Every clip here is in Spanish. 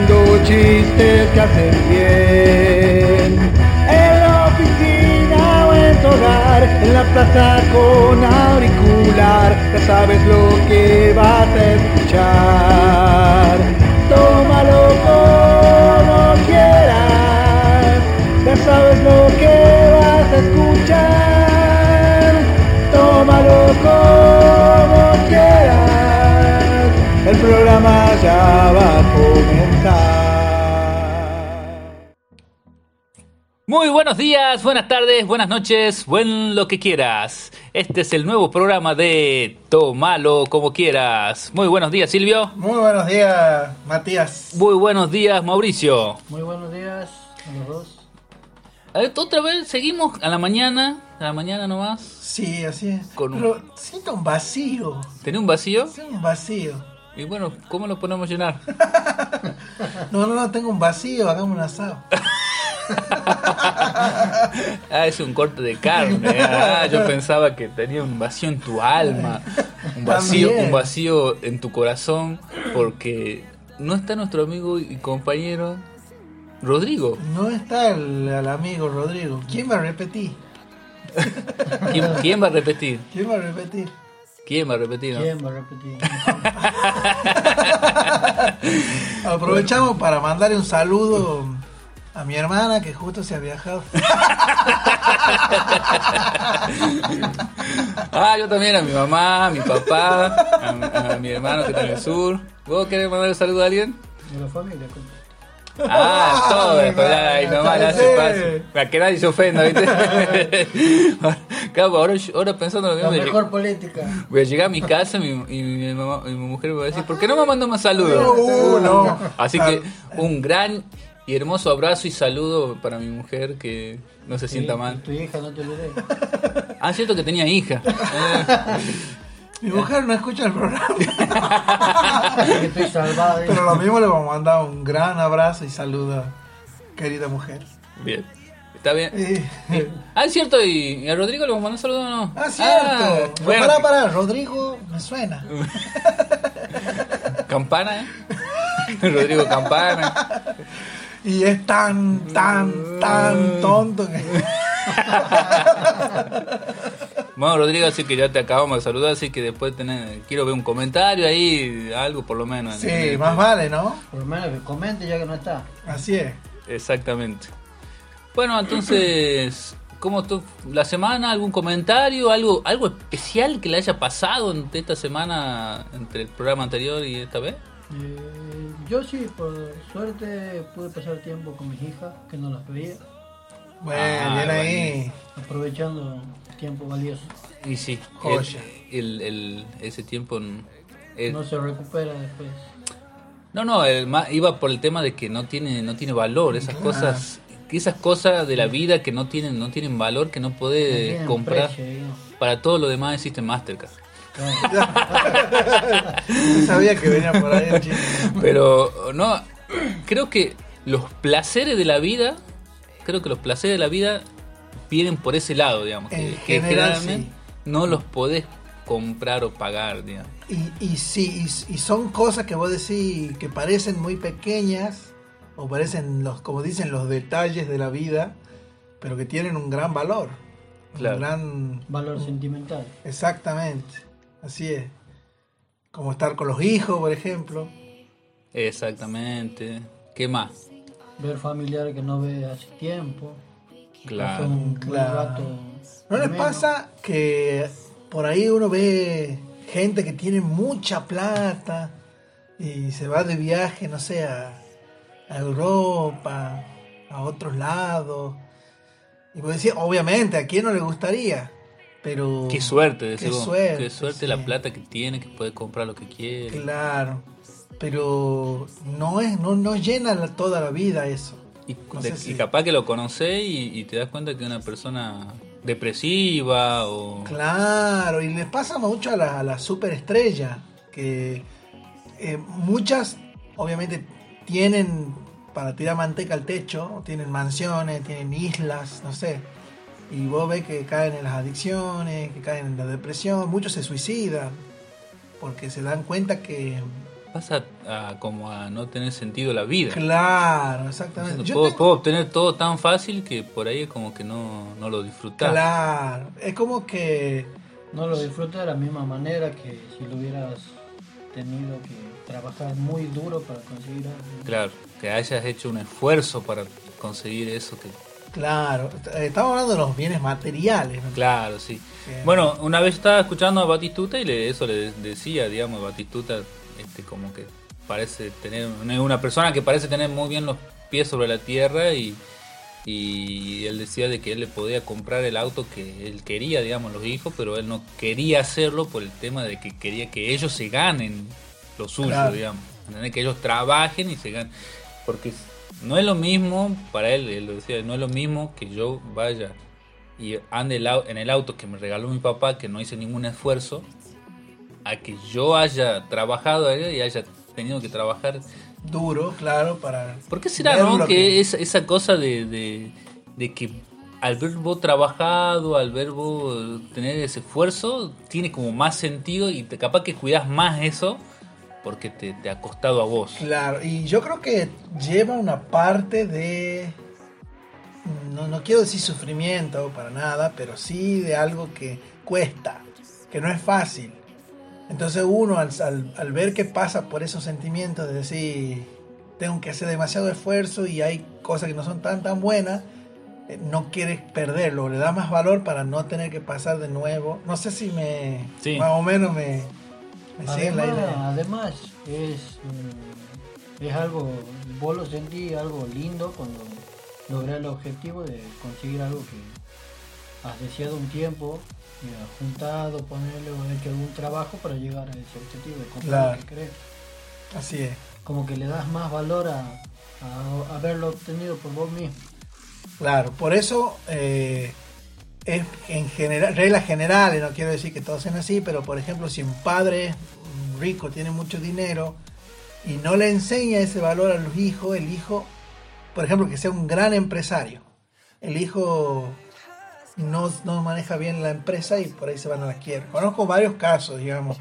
contando chistes que hacen bien. En la oficina o en tu hogar, en la plaza con auricular, ya sabes lo que vas a escuchar. Tómalo como quieras, ya sabes lo que vas a escuchar. Tómalo como programa ya va a comenzar. Muy buenos días, buenas tardes, buenas noches, buen lo que quieras. Este es el nuevo programa de Tómalo como quieras. Muy buenos días, Silvio. Muy buenos días, Matías. Muy buenos días, Mauricio. Muy buenos días a los dos. A ver, otra vez seguimos a la mañana, a la mañana nomás. Sí, así es. Con un- Pero siento un vacío. ¿Tenés un vacío? Siento un vacío. Y bueno, ¿cómo lo podemos llenar? No, no, no, tengo un vacío. Hagamos un asado. Ah, es un corte de carne. Ah, yo pensaba que tenía un vacío en tu alma, un vacío, También. un vacío en tu corazón, porque no está nuestro amigo y compañero Rodrigo. No está el, el amigo Rodrigo. ¿Quién va a repetir? ¿Quién, quién va a repetir? ¿Quién va a repetir? ¿Quién va a repetir? no? ¿Quién va a repetir? Aprovechamos para mandarle un saludo a mi hermana que justo se ha viajado. Ah, yo también a mi mamá, a mi papá, a, a mi hermano que está en el sur. ¿Vos querés mandar un saludo a alguien? De la familia. Ah, todo esto, ay, nomás hace paso. Para que nadie se ofenda, ¿viste? Claro, ahora, ahora pensando lo La mismo, mejor política. voy a llegar a mi casa y mi, y mi mamá- y mi mujer me va a decir, ¿por qué no me mandó más saludos? Uh, no. Así que un gran y hermoso abrazo y saludo para mi mujer que no se sienta mal. Tu hija, no te olvides. Ah, cierto que tenía hija. Mi mujer no escucha el programa. estoy salvado. Pero lo mismo le vamos a mandar un gran abrazo y saludo, querida mujer. bien. Está bien. Eh, Ah, es cierto, ¿y a Rodrigo le vamos a mandar un saludo o no? Ah, cierto. Ah, bueno, Para, para, Rodrigo, me suena. Campana, ¿eh? Rodrigo Campana. Y es tan, tan, tan tonto que... Bueno, Rodrigo, así que ya te acabamos de saludar, así que después tenés, quiero ver un comentario ahí, algo por lo menos. Sí, más vale, ¿no? Por lo menos que comente ya que no está. Así es. Exactamente. Bueno, entonces, ¿cómo estuvo la semana? ¿Algún comentario? ¿Algo algo especial que le haya pasado en esta semana entre el programa anterior y esta vez? Eh, yo sí, por suerte, pude pasar tiempo con mis hijas, que no las veía, Bueno, Ah, bien ahí. aprovechando tiempo valioso. Y sí, el, el- el- ese tiempo... No se recupera después. No, no, el iba por el tema de que no tiene, no tiene valor, esas cosas, esas cosas de la vida que no tienen, no tienen valor, que no puede comprar. precio. Para todo lo demás existe Mastercard. No sabía que venía por ahí el chiste. Pero no, creo que los placeres de la vida, creo que los placeres de la vida vienen por ese lado, digamos, que, En que general, generalmente sí. no los podés comprar o pagar, digamos. Y, y sí, y, y son cosas que vos decís que parecen muy pequeñas, o parecen, los como dicen, los detalles de la vida, pero que tienen un gran valor. Claro. Un gran... Valor sentimental. Exactamente, así es. Como estar con los hijos, por ejemplo. Exactamente. ¿Qué más? Ver familiares que no ve hace tiempo. Claro. Un Claro. rato ¿No les menos. pasa que por ahí uno ve gente que tiene mucha plata y se va de viaje, no sé, a, a Europa, a otros lados? Y vos decís, obviamente, ¿a quién no le gustaría? Pero... Qué suerte, Qué decís vos. suerte, Qué suerte sí. la plata que tiene, que puede comprar lo que quiere. Claro, pero no es no, no llena la- toda la vida eso. Y, No de- sé si- y capaz que lo conocés y, y te das cuenta que es una persona depresiva o... Claro, y les pasa mucho a la, a la superestrella, que eh, muchas obviamente tienen para tirar manteca al techo, tienen mansiones, tienen islas, no sé, y vos ves que caen en las adicciones, que caen en la depresión, muchos se suicidan, porque se dan cuenta que... Pasa a como a no tener sentido la vida. Claro, exactamente. Yo puedo, tengo- puedo obtener todo tan fácil que por ahí es como que no, no lo disfrutas. Claro, es como que No lo disfrutas de la misma manera que si lo hubieras tenido que trabajar muy duro para conseguir algo. Claro, que hayas hecho un esfuerzo para conseguir eso que Claro, eh, estamos hablando de los bienes materiales. ¿no? Claro, sí. Bien. Bueno, una vez estaba escuchando a Batistuta y le, eso le decía, digamos, Batistuta, este, como que parece tener, una- una persona que parece tener muy bien los pies sobre la tierra y, y él decía de que él le podía comprar el auto que él quería, digamos, los hijos, pero él no quería hacerlo por el tema de que quería que ellos se ganen lo suyo, Claro. digamos, ¿entendés? que ellos trabajen y se ganen, porque no es lo mismo, para él, él lo decía, no es lo mismo que yo vaya y ande en el auto que me regaló mi papá, que no hice ningún esfuerzo, a que yo haya trabajado y haya tenido que trabajar. Duro, claro, para... ¿Por qué será, no? Que, esa, esa cosa de, de, de que al ver vos trabajado, al ver vos tener ese esfuerzo, tiene como más sentido y te, capaz que cuidas más eso porque te, te ha costado a vos. Claro, y yo creo que lleva una parte de... No, no quiero decir sufrimiento para nada, pero sí de algo que cuesta, que no es fácil. Entonces uno al, al- al ver que pasa por esos sentimientos de decir, tengo que hacer demasiado esfuerzo y hay cosas que no son tan tan buenas, eh, no quieres perderlo, le da más valor para no tener que pasar de nuevo. No sé si me... Sí. Más o menos me... Además, además es, mm, es algo, vos lo sentí algo lindo cuando logré el objetivo de conseguir algo que has deseado un tiempo y has juntado, ponerle o hecho algún trabajo para llegar a ese objetivo de comprar Claro. lo que querés. Así es. Como que le das más valor a, a haberlo obtenido por vos mismo. Claro, por eso eh, es en general, reglas generales, no quiero decir que todos sean así, pero por ejemplo, si un padre rico tiene mucho dinero y no le enseña ese valor a los hijos, el hijo, por ejemplo, que sea un gran empresario, el hijo no, no maneja bien la empresa y por ahí se van a la quiebra. Conozco varios casos, digamos,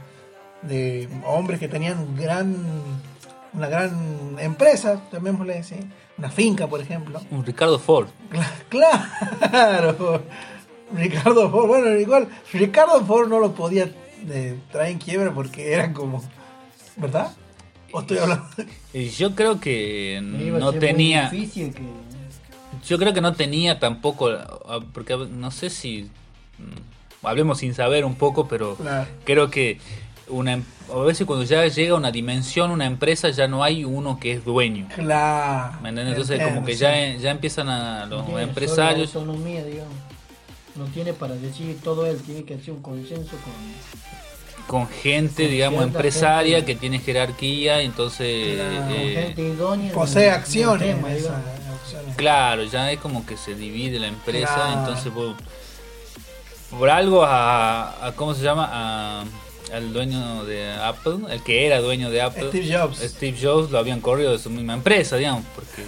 de hombres que tenían gran, una gran empresa, llamémosle una finca, por ejemplo, Un Ricardo Ford. Cla- Claro. Ricardo Ford, bueno, igual, Ricardo Ford no lo podía eh, traer en quiebra porque era como, ¿verdad? ¿O estoy hablando? Y yo creo que no tenía... difícil que Yo creo que no tenía tampoco, ah, porque no sé si, mm, hablemos sin saber un poco, pero Claro. creo que una, em- a veces cuando ya llega a una dimensión, una empresa, ya no hay uno que es dueño. Claro. ¿Me entiendes? Entonces Entiendo, como que sí. ya, ya empiezan a los tiene empresarios, solo autonomía, digamos. No tiene para decir todo él, tiene que hacer un consenso con, con gente, con digamos, empresaria gente. que tiene jerarquía, entonces... Claro, eh, gente idónea. en Posee acciones. tema, esa- digamos. acciones. Claro, ya es como que se divide la empresa, Claro. entonces por algo a, a- ¿cómo se llama? A- al dueño de Apple, el que era dueño de Apple, Steve Jobs. Steve Jobs lo habían corrido de su misma empresa, digamos, porque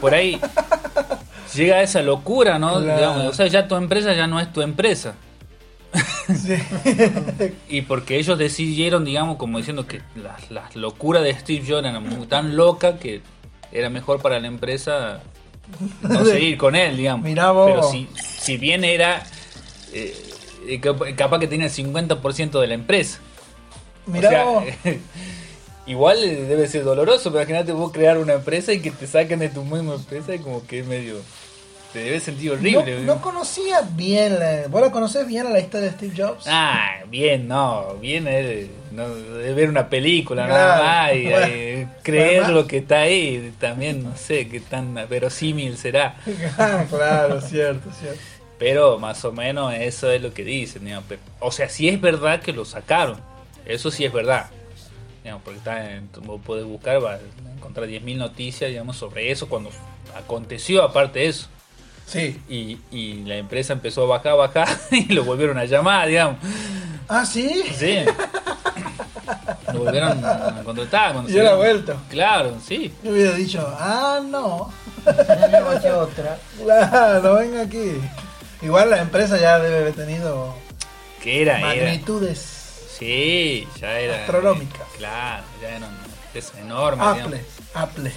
por ahí llega esa locura, ¿no? Claro. Digamos, o sea, ya tu empresa ya no es tu empresa. Sí. Y porque ellos decidieron, digamos, como diciendo que las las locuras de Steve Jobs eran tan locas que era mejor para la empresa no seguir con él, digamos. Mirá vos. Pero si, si bien era eh, eh, cap- capaz que tenía el 50% de la empresa. Mirá O sea, vos. igual debe ser doloroso, pero imagínate vos crear una empresa y que te saquen de tu misma empresa y como que es medio... Te debe sentir horrible. No, no conocía bien, la, ¿vos la conocés bien a la historia de Steve Jobs? Ah, bien, no, bien es no, ver una película Claro, nada más y bueno, eh, creer lo que está ahí, también no sé qué tan verosímil será, Ah, claro, cierto, cierto. pero más o menos eso es lo que dicen, digamos, pero- o sea, sí es verdad que lo sacaron, eso sí es verdad, digamos, porque está en, vos podés buscar, vas a encontrar 10.000 noticias, digamos, sobre eso cuando aconteció, aparte de eso. Sí. Y, y la empresa empezó a bajar, bajar y lo volvieron a llamar, digamos. Ah, sí. Sí. Lo volvieron a contratar. cuando Y se era vuelto. Claro, sí. Yo hubiera dicho, ah, no. Ser otra. Claro, venga aquí. Igual la empresa ya debe haber tenido Que era, era. magnitudes. Sí, ya era. Astronómicas. Claro, ya eran Es enorme. Apple, Apple,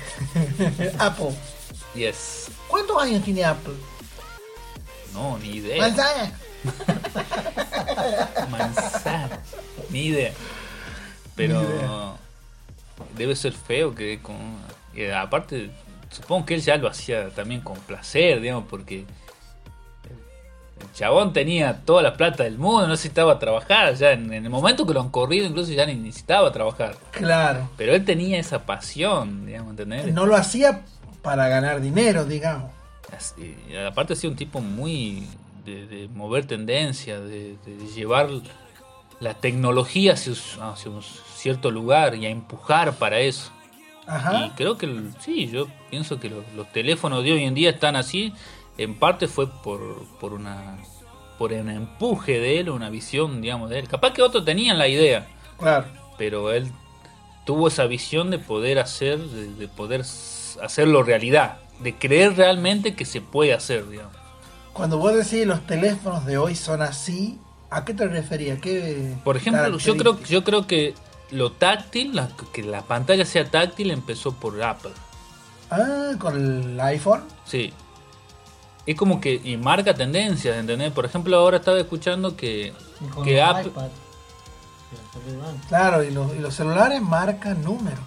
Apple. Yes. ¿Cuántos años tiene Apple? No, ni idea. Manzana. Manzana. Ni idea. Pero Ni idea. debe ser feo que con y aparte supongo que él ya lo hacía también con placer, digamos, porque el chabón tenía toda la plata del mundo, no necesitaba trabajar, ya en, en el momento que lo han corrido incluso ya ni necesitaba trabajar. Claro. Pero él tenía esa pasión, digamos, ¿entendés? No lo hacía para ganar dinero, digamos. Así, aparte ha sido un tipo muy de, de mover tendencia, de, de llevar la tecnología hacia, hacia un cierto lugar y a empujar para eso. Ajá. Y creo que sí, yo pienso que los, los teléfonos de hoy en día están así, en parte fue por, por una por un empuje de él, una visión, digamos, de él. Capaz que otros tenían la idea, Claro. pero él tuvo esa visión de poder hacer, de, de poder hacerlo realidad, de creer realmente que se puede hacer, digamos. Cuando vos decís los teléfonos de hoy son así, ¿a qué te referías? ¿Qué Por ejemplo, yo creo, yo creo que lo táctil, la- que la pantalla sea táctil, empezó por Apple. Ah, con el iPhone. Sí. Es como que, y marca tendencias, ¿entendés? Por ejemplo, ahora estaba escuchando que, con que Apple... iPad. Claro, y los, y los celulares marcan números.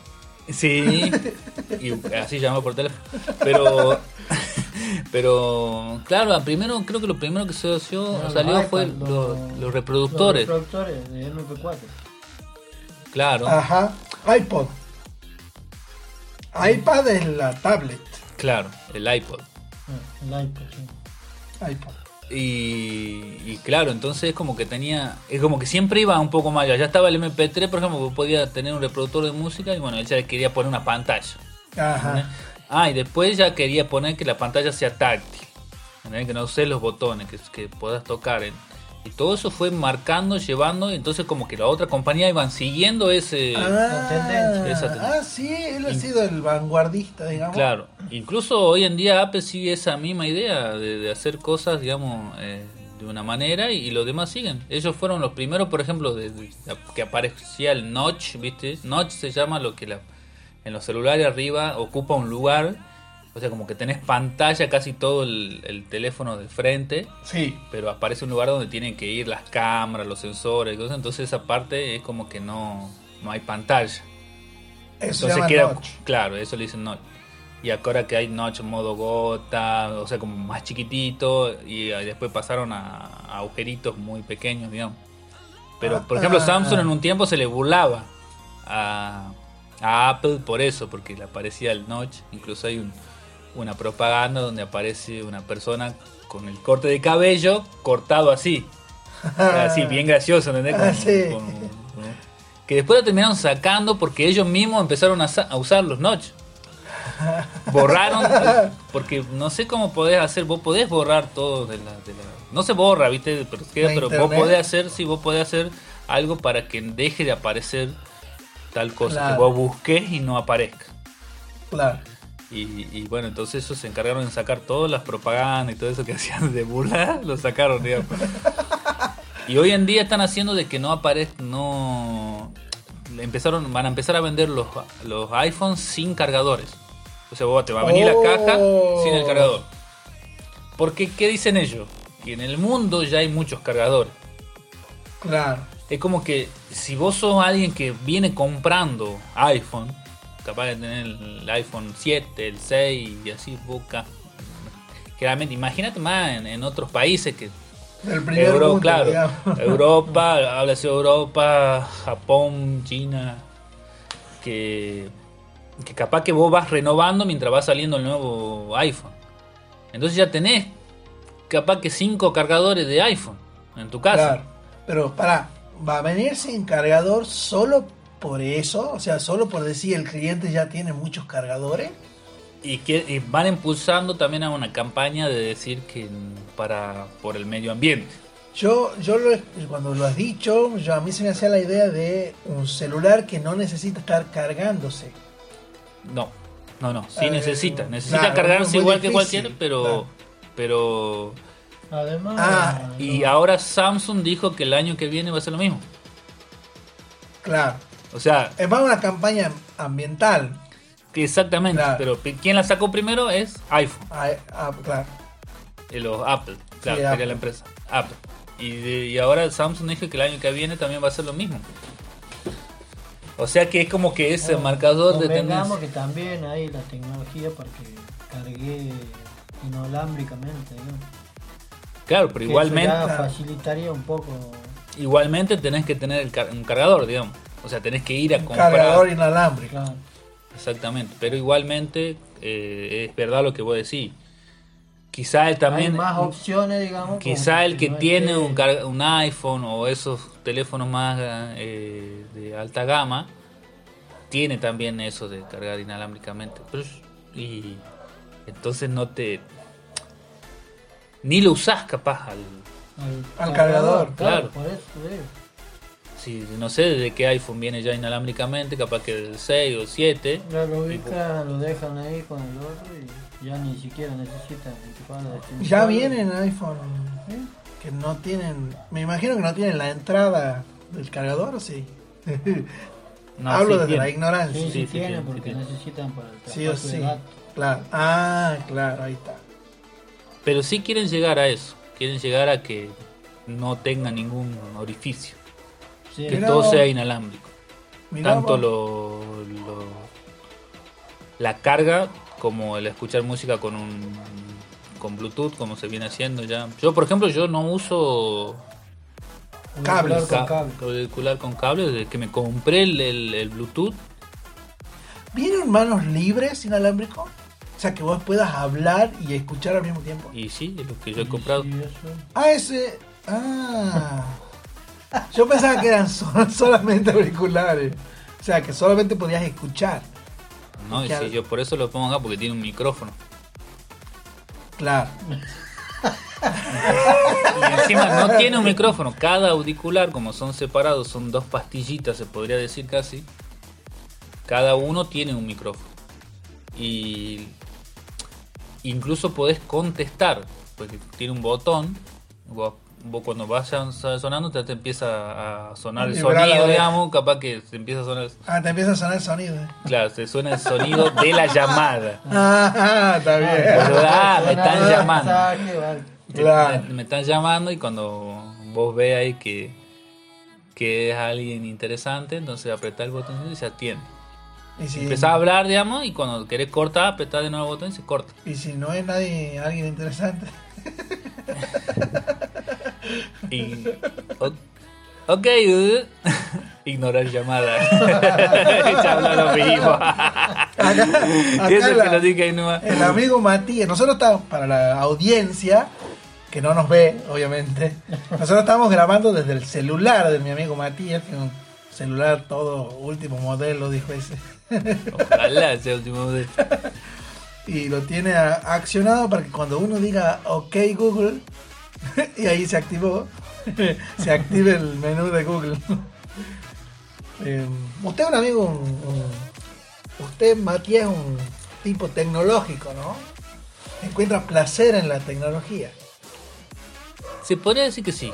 Sí, y así llamó por teléfono. Pero, pero, claro, primero, creo que lo primero que se No, los salió iPad, fue los- los, los reproductores. Los reproductores de MP4. Claro, Ajá. iPod. iPad es la tablet. claro, el iPod. Ah, el iPod, sí. iPod. Y, y claro, entonces es como que tenía, es como que siempre iba un poco más allá. Ya estaba el MP3, por ejemplo, que podía tener un reproductor de música y bueno, él ya quería poner una pantalla. Ajá. Ah, y después ya quería poner que la pantalla sea táctil, ¿entendés? que no uses los botones, que, que puedas tocar. en- y todo eso fue marcando, llevando, y entonces como que la otra compañía iban siguiendo ese... Ah, tendencia. Esa tendencia. ah, sí, él ha sido el vanguardista, digamos. Claro, incluso hoy en día Apple sigue esa misma idea de, de hacer cosas, digamos, eh, de una manera y, los demás siguen. Ellos fueron los primeros, por ejemplo, de, de- que aparecía el notch, ¿viste? Notch se llama lo que la, en los celulares arriba ocupa un lugar, o sea, como que tenés pantalla casi todo el, el teléfono de frente, Sí. pero aparece un lugar donde tienen que ir las cámaras, los sensores y cosas, entonces esa parte es como que no, no hay pantalla. Eso Entonces queda, notch. claro, eso le dicen notch. Y ahora que hay notch en modo gota, o sea, como más chiquitito, y eh, después pasaron a, a agujeritos muy pequeños, digamos. Pero, Ah, por ejemplo, ah, Samsung ah. en un tiempo se le burlaba a, a Apple por eso, porque le aparecía el notch. Incluso hay un- una propaganda donde aparece una persona con el corte de cabello cortado así. Así, bien gracioso, ¿entendés? Ah, sí. con- que después lo terminaron sacando porque ellos mismos empezaron a, sa- a usar los notch. Borraron, porque no sé cómo podés hacer, vos podés borrar todo de la... de la- no se borra, viste, pero, queda, ¿La pero vos podés hacer, sí, vos podés hacer algo para que deje de aparecer tal cosa, Claro. que vos busques y no aparezca. Claro. Y, y bueno, entonces ellos se encargaron de sacar todas las propagandas y todo eso que hacían de burla, lo sacaron, digamos. Y hoy en día están haciendo de que no aparezca, no... Empezaron, van a empezar a vender los, los iPhones sin cargadores. O sea, vos te va a venir Oh. la caja sin el cargador. Porque, ¿qué dicen ellos? Que en el mundo ya hay muchos cargadores. Claro. Es como que si vos sos alguien que viene comprando iPhone, capaz de tener el iPhone 7, el 6 y así busca. Generalmente, imagínate más en, en otros países que Del primer Euro- mundo, claro, digamos. Europa, habla de Europa, Japón, China, que, que capaz que vos vas renovando mientras va saliendo el nuevo iPhone. Entonces ya tenés capaz que cinco cargadores de iPhone en tu casa. Claro. Pero para, ¿va a venir sin cargador solo por eso? O sea, solo por decir el cliente ya tiene muchos cargadores. Y que y van impulsando también a una campaña de decir que para por el medio ambiente. Yo, yo lo- cuando lo has dicho, yo, a mí se me hacía la idea de un celular que no necesita estar cargándose. No, no, no, sí Eh, necesita, necesita claro, cargarse igual que difícil, cualquiera, pero claro. pero Además, Ah, y ahora Samsung dijo que el año que viene va a ser lo mismo. Claro. O sea, Es más una campaña ambiental. exactamente, Claro. pero quien la sacó primero es iPhone, Ah, ah, claro. eh, los Apple, claro, sería Apple. la empresa, Apple. Y, de- y ahora Samsung dijo que el año que viene también va a ser lo mismo. O sea que es como que ese Bueno, marcador de tendencia. que también hay la tecnología para que cargue inalámbricamente. Claro, pero Que igualmente, facilitaría un poco. igualmente tenés que tener el car- un cargador, digamos. O sea, tenés que ir a Un comprar. cargador inalámbrico. Claro. Exactamente, pero igualmente eh, es verdad lo que vos decís. Quizá él hay también, más opciones, digamos. quizá el que no tiene un, un iPhone o esos teléfonos más eh, de alta gama, tiene también eso de cargar inalámbricamente. Y entonces no te... Ni lo usás capaz al... Al cargador, claro. Por eso, por eso. Si, no sé de qué iPhone viene ya inalámbricamente, capaz que del 6 o el 7. Ya lo ubican, lo dejan ahí con el otro y ya ni siquiera necesitan de Ya vienen iPhone ¿eh? que no tienen. Me imagino que no tienen la entrada del cargador, ¿o sí? No, Hablo sí desde la ignorancia. Sí, sí, Sí, sí, tienen sí, porque sí. necesitan para el Sí o sí. datos. Claro. Ah, claro, ahí está. Pero sí quieren llegar a eso. Quieren llegar a que no tenga ningún orificio. Sí, Que todo sea inalámbrico. Mirá Tanto lo, lo- la carga como el escuchar música con un con Bluetooth, como se viene haciendo ya. Yo, por ejemplo, yo no uso Cables. auricular con ca- cable. auricular con cable desde que me compré el, el- el Bluetooth. ¿Vienen manos libres inalámbrico? O sea, que vos puedas hablar y escuchar al mismo tiempo. Y sí, es lo que yo he comprado. Sí. Ah, ese. Ah. Yo pensaba que eran so- solamente auriculares. O sea, que solamente podías escuchar. ¿no? Y sí, yo por eso lo pongo acá porque tiene un micrófono. Claro. Y encima no tiene un micrófono. Cada auricular, como son separados, son dos pastillitas, se podría decir casi. Cada uno tiene un micrófono. Y incluso podés contestar, porque tiene un botón. Vos, vos cuando vaya sonando te, te empieza a sonar el sonido, digamos, capaz que te empieza a sonar. Ah, te empieza a sonar el sonido. Claro, te suena el sonido de la llamada. Ah, está bien. ¿Verdad? Me están llamando. Claro. me, me están llamando y cuando vos ves ahí que, que es alguien interesante, entonces apretás el botón y se atiende. Y si, Empezás a hablar, digamos, y cuando querés cortar, apretás de nuevo el botón y se corta. y si no es nadie, alguien interesante. Y. ok, ignorar llamada. ya habla lo mismo. Acá, acá Eso la- lo dije el amigo Matías, nosotros estamos, para la audiencia, que no nos ve, obviamente, nosotros estamos grabando desde el celular de mi amigo Matías, que es un celular todo último modelo, dijo ese. Ojalá sea último de. y lo tiene accionado para que cuando uno diga OK Google y ahí se activó se active el menú de Google Eh, usted es un amigo un- un- usted Matías es un tipo tecnológico ¿no? encuentra placer en la tecnología Se podría decir que sí.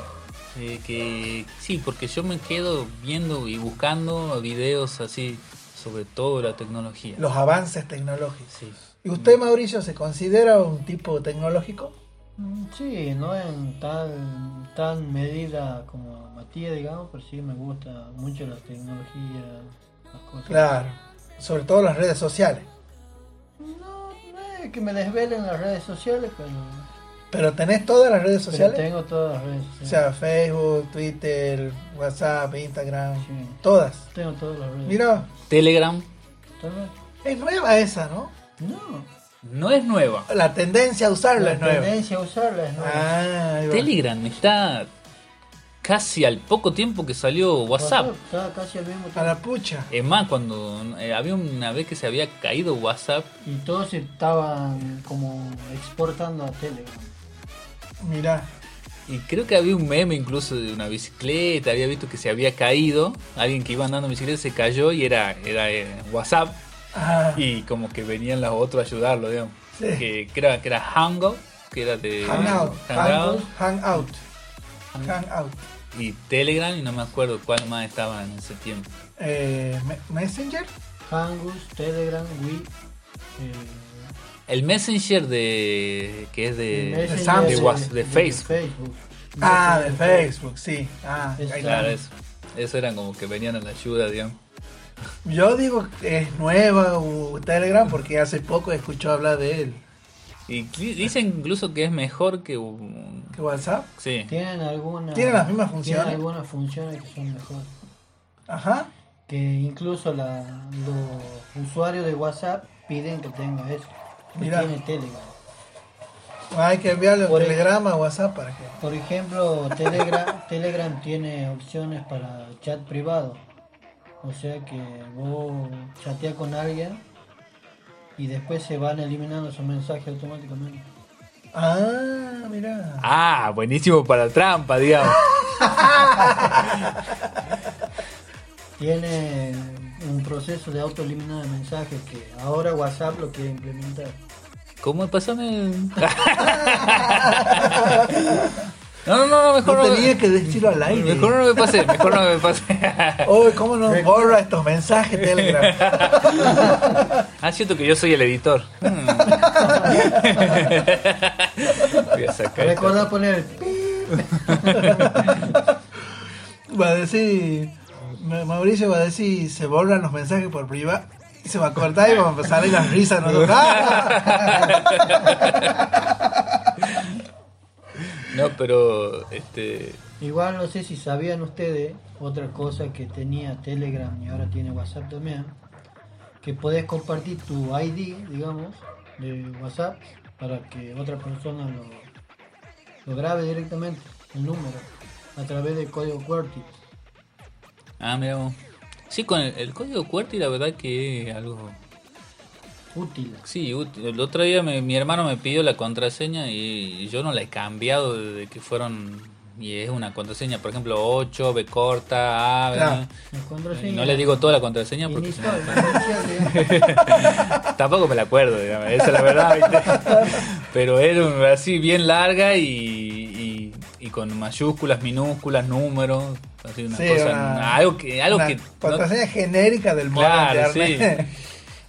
Eh, que sí, porque yo me quedo viendo y buscando videos así sobre todo la tecnología. los avances tecnológicos Sí. ¿y usted Mauricio se considera un tipo tecnológico? Mm, Sí, no en tal, tan medida como Matías, digamos, pero sí me gusta mucho la tecnología, las cosas. claro sobre todo las redes sociales No, no es que me desvelen las redes sociales, pero, pero tenés todas las redes pero sociales tengo todas las redes O sociales. sea, Facebook, Twitter, WhatsApp, Instagram, Sí. todas. tengo todas las redes Mira, Telegram es nueva esa, ¿no? No, no es nueva. La tendencia a usarla la es nueva. tendencia a usarla es nueva. Ah. Telegram está casi al poco tiempo que salió WhatsApp. Está casi al mismo A tiempo. la pucha. Es más, cuando eh, había una vez que se había caído WhatsApp, Y todos estaban como exportando a Telegram. Mira. y creo que había un meme incluso de una bicicleta, había visto que se había caído, alguien que iba andando en bicicleta se cayó y era, era eh, WhatsApp, Ah, y como que venían los otros a ayudarlo, digamos. Sí. Que, que era, que era Hangout, que era de hangout. Hangout. Hangout. Hangout. Hangout. y Telegram y no me acuerdo cuál más estaba en ese tiempo. Eh, Me- Messenger. Hangus, Telegram, Wii. eh, El Messenger de que es de, Messenger Samsung. de, Whats- de Facebook. Ah, de Facebook, sí. Ah, Claro, eso. Eso eran como que venían a la ayuda, digamos. Yo digo que es nueva uh, Telegram porque hace poco escuchó hablar de él. Y dicen incluso que es mejor que un- ¿Qué WhatsApp? sí. Tienen algunas Tienen las mismas funciones. Tienen algunas funciones que son mejores. Ajá. Que incluso la, los usuarios de WhatsApp piden que tenga eso. Mira. tiene Telegram. Hay que enviarle un Por- telegrama a WhatsApp para que. Por ejemplo, Telegram, Telegram tiene opciones para chat privado. O sea que vos chateas con alguien y después se van eliminando esos mensajes automáticamente. Ah, mira. Ah, buenísimo para trampa, digamos. Tiene un proceso de autoeliminado de mensajes que ahora WhatsApp lo quiere implementar. ¿Cómo pasame? No, no, no, mejor No no. tenía que decirlo al aire. Mejor no me pase, mejor no me pase. Uy, ¿cómo nos borra estos mensajes Telegram? Ah, siento que yo soy el editor. Hmm. Voy a sacar esto. Recordá poner el. Va a decir. Ma- Mauricio va a decir, se borran los mensajes por privado. Y se va a cortar y vamos a empezar a ir las risas. nosotros. No, pero este Igual no sé si sabían ustedes otra cosa que tenía Telegram y ahora tiene WhatsApp también, que podés compartir tu ID, digamos, de WhatsApp para que otra persona lo, lo grabe directamente, el número, a través del código QWERTY. Ah, mira vos. Sí, con el, el código QWERTY la verdad que es algo... Útil. Sí, útil. el otro día me- mi hermano me pidió la contraseña y yo no la he cambiado desde que fueron... Y es una contraseña, por ejemplo, 8, B corta, A, Claro. ¿no? Le digo toda la contraseña porque... inicial, Tampoco me la acuerdo, digamos, esa es la verdad, ¿viste? Pero era así bien larga y, y, y con mayúsculas, minúsculas, números, así una Sí, cosa, una- algo que, algo Una que no- contraseña genérica del modo claro, de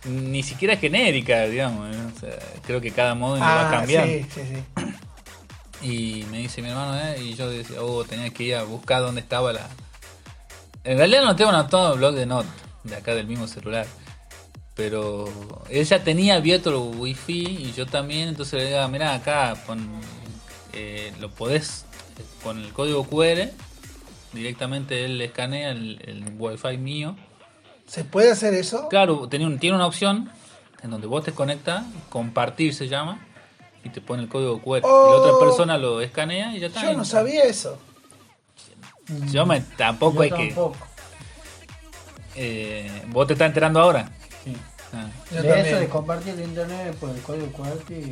sí, ni siquiera genérica, digamos, ¿no? O sea, creo que cada modo le va Ah, cambiando. sí, sí, sí. Y me dice mi hermano, ¿eh? Y yo decía, oh, tenía que ir a buscar dónde estaba la... En realidad no tengo anotado el blog de Not, de acá del mismo celular. Pero él ya tenía abierto el wifi y yo también, entonces le digo, mira acá, pon, eh, lo podés eh, con el código QR, directamente él escanea el, el wifi mío. ¿Se puede hacer eso? Claro, tiene, un- tiene una opción en donde vos te conectas, compartir se llama, y te pone el código QR. Y la Oh. otra persona lo escanea y ya está. Yo no sabía eso. Yo me, tampoco Yo hay que... tampoco. eh, ¿Vos te estás enterando ahora? Sí. Ah. Yo de también. eso de compartir el internet por el código QWERTY,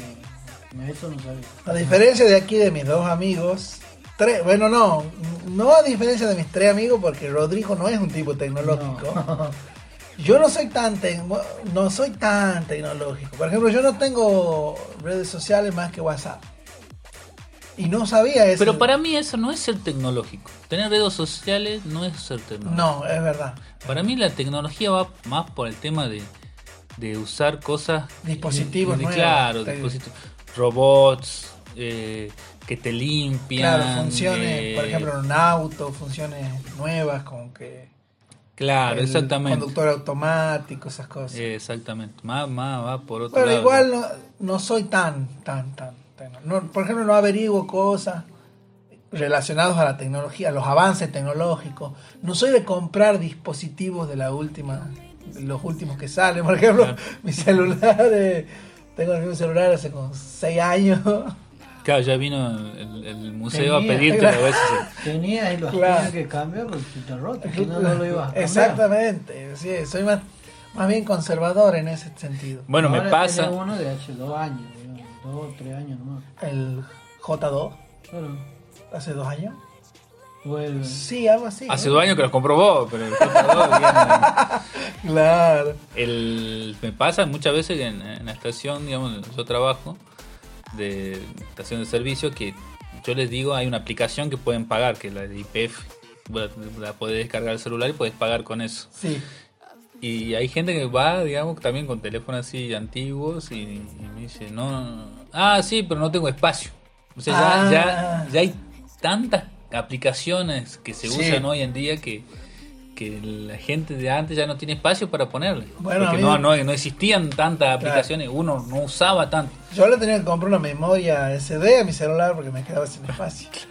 eso no sabía. A diferencia de aquí de mis dos amigos, tres, bueno, no, no a diferencia de mis tres amigos, porque Rodrigo no es un tipo tecnológico. No. Yo no soy tan tec- no soy tan tecnológico. Por ejemplo, yo no tengo redes sociales más que WhatsApp. Y no sabía eso. Pero para mí eso no es ser tecnológico. Tener redes sociales no es ser tecnológico. No, es verdad. Para mí la tecnología va más por el tema de, de usar cosas... Dispositivos de- nuevos. Claro, Te- dispositivos. Robots eh, que te limpian. Claro, funciones, eh, por ejemplo, en un auto, funciones nuevas, como que Claro, el exactamente. conductor automático, esas cosas. Exactamente. Más, más va por otro Pero lado. igual no, no soy tan, tan, tan. tan- no- por ejemplo, no averiguo cosas relacionadas a la tecnología, a los avances tecnológicos. No soy de comprar dispositivos de la última, de los últimos que salen. Por ejemplo, Claro. mi celular, eh, tengo el mismo celular hace como 6 años. Claro, ya vino el, el museo Tenía. a pedirte a veces. Tenía y los Claro. tenía que cambiar porque te roto, si no, no lo ibas a cambiar. Exactamente, sí, soy más, más bien conservador en ese sentido. Bueno, me Ahora pasa. tenés uno de hace dos años, digamos, dos o tres años más. El J2, Claro. hace dos años. El, Sí, algo así. Hace ¿no? dos años que lo compró vos, pero el comprador viene- Claro. el, me pasa muchas veces que en, en la estación, digamos, donde yo trabajo, de estación de servicio, que yo les digo, hay una aplicación que pueden pagar, que es la de IPF. La, podés descargar al celular y puedes pagar con eso. Sí. Y hay gente que va, digamos, también con teléfonos así antiguos y, y me dice, no, no, no, ah, sí, pero no tengo espacio. O sea, ya, Ah. ya, ya hay tantas aplicaciones que se Sí. usan hoy en día que, que la gente de antes ya no tiene espacio para ponerle. Bueno, Porque mí- no, no, no existían tantas aplicaciones, uno no usaba tanto. Yo le tenía que comprar una memoria SD a mi celular porque me quedaba sin espacio.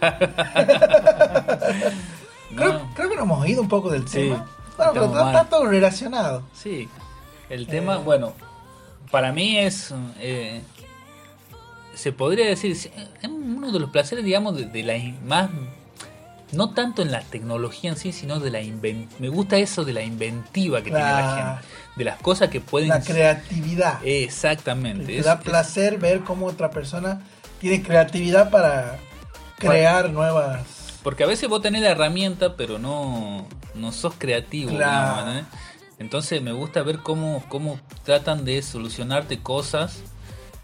Creo, No. creo que nos hemos ido un poco del Sí, tema. Bueno, pero está, todo relacionado. Sí, el tema, Eh. bueno, para mí es, eh, se podría decir, es uno de los placeres, digamos, de, de la más, no tanto en la tecnología en sí, sino de la me gusta eso de la inventiva que tiene la La- gente, de las cosas que pueden... La creatividad. Exactamente. Te es- da es- placer ver cómo otra persona tiene creatividad para crear nuevas. Porque a veces vos tenés la herramienta, pero no, no sos creativo. ¿eh? Entonces me gusta ver cómo, cómo tratan de solucionarte cosas.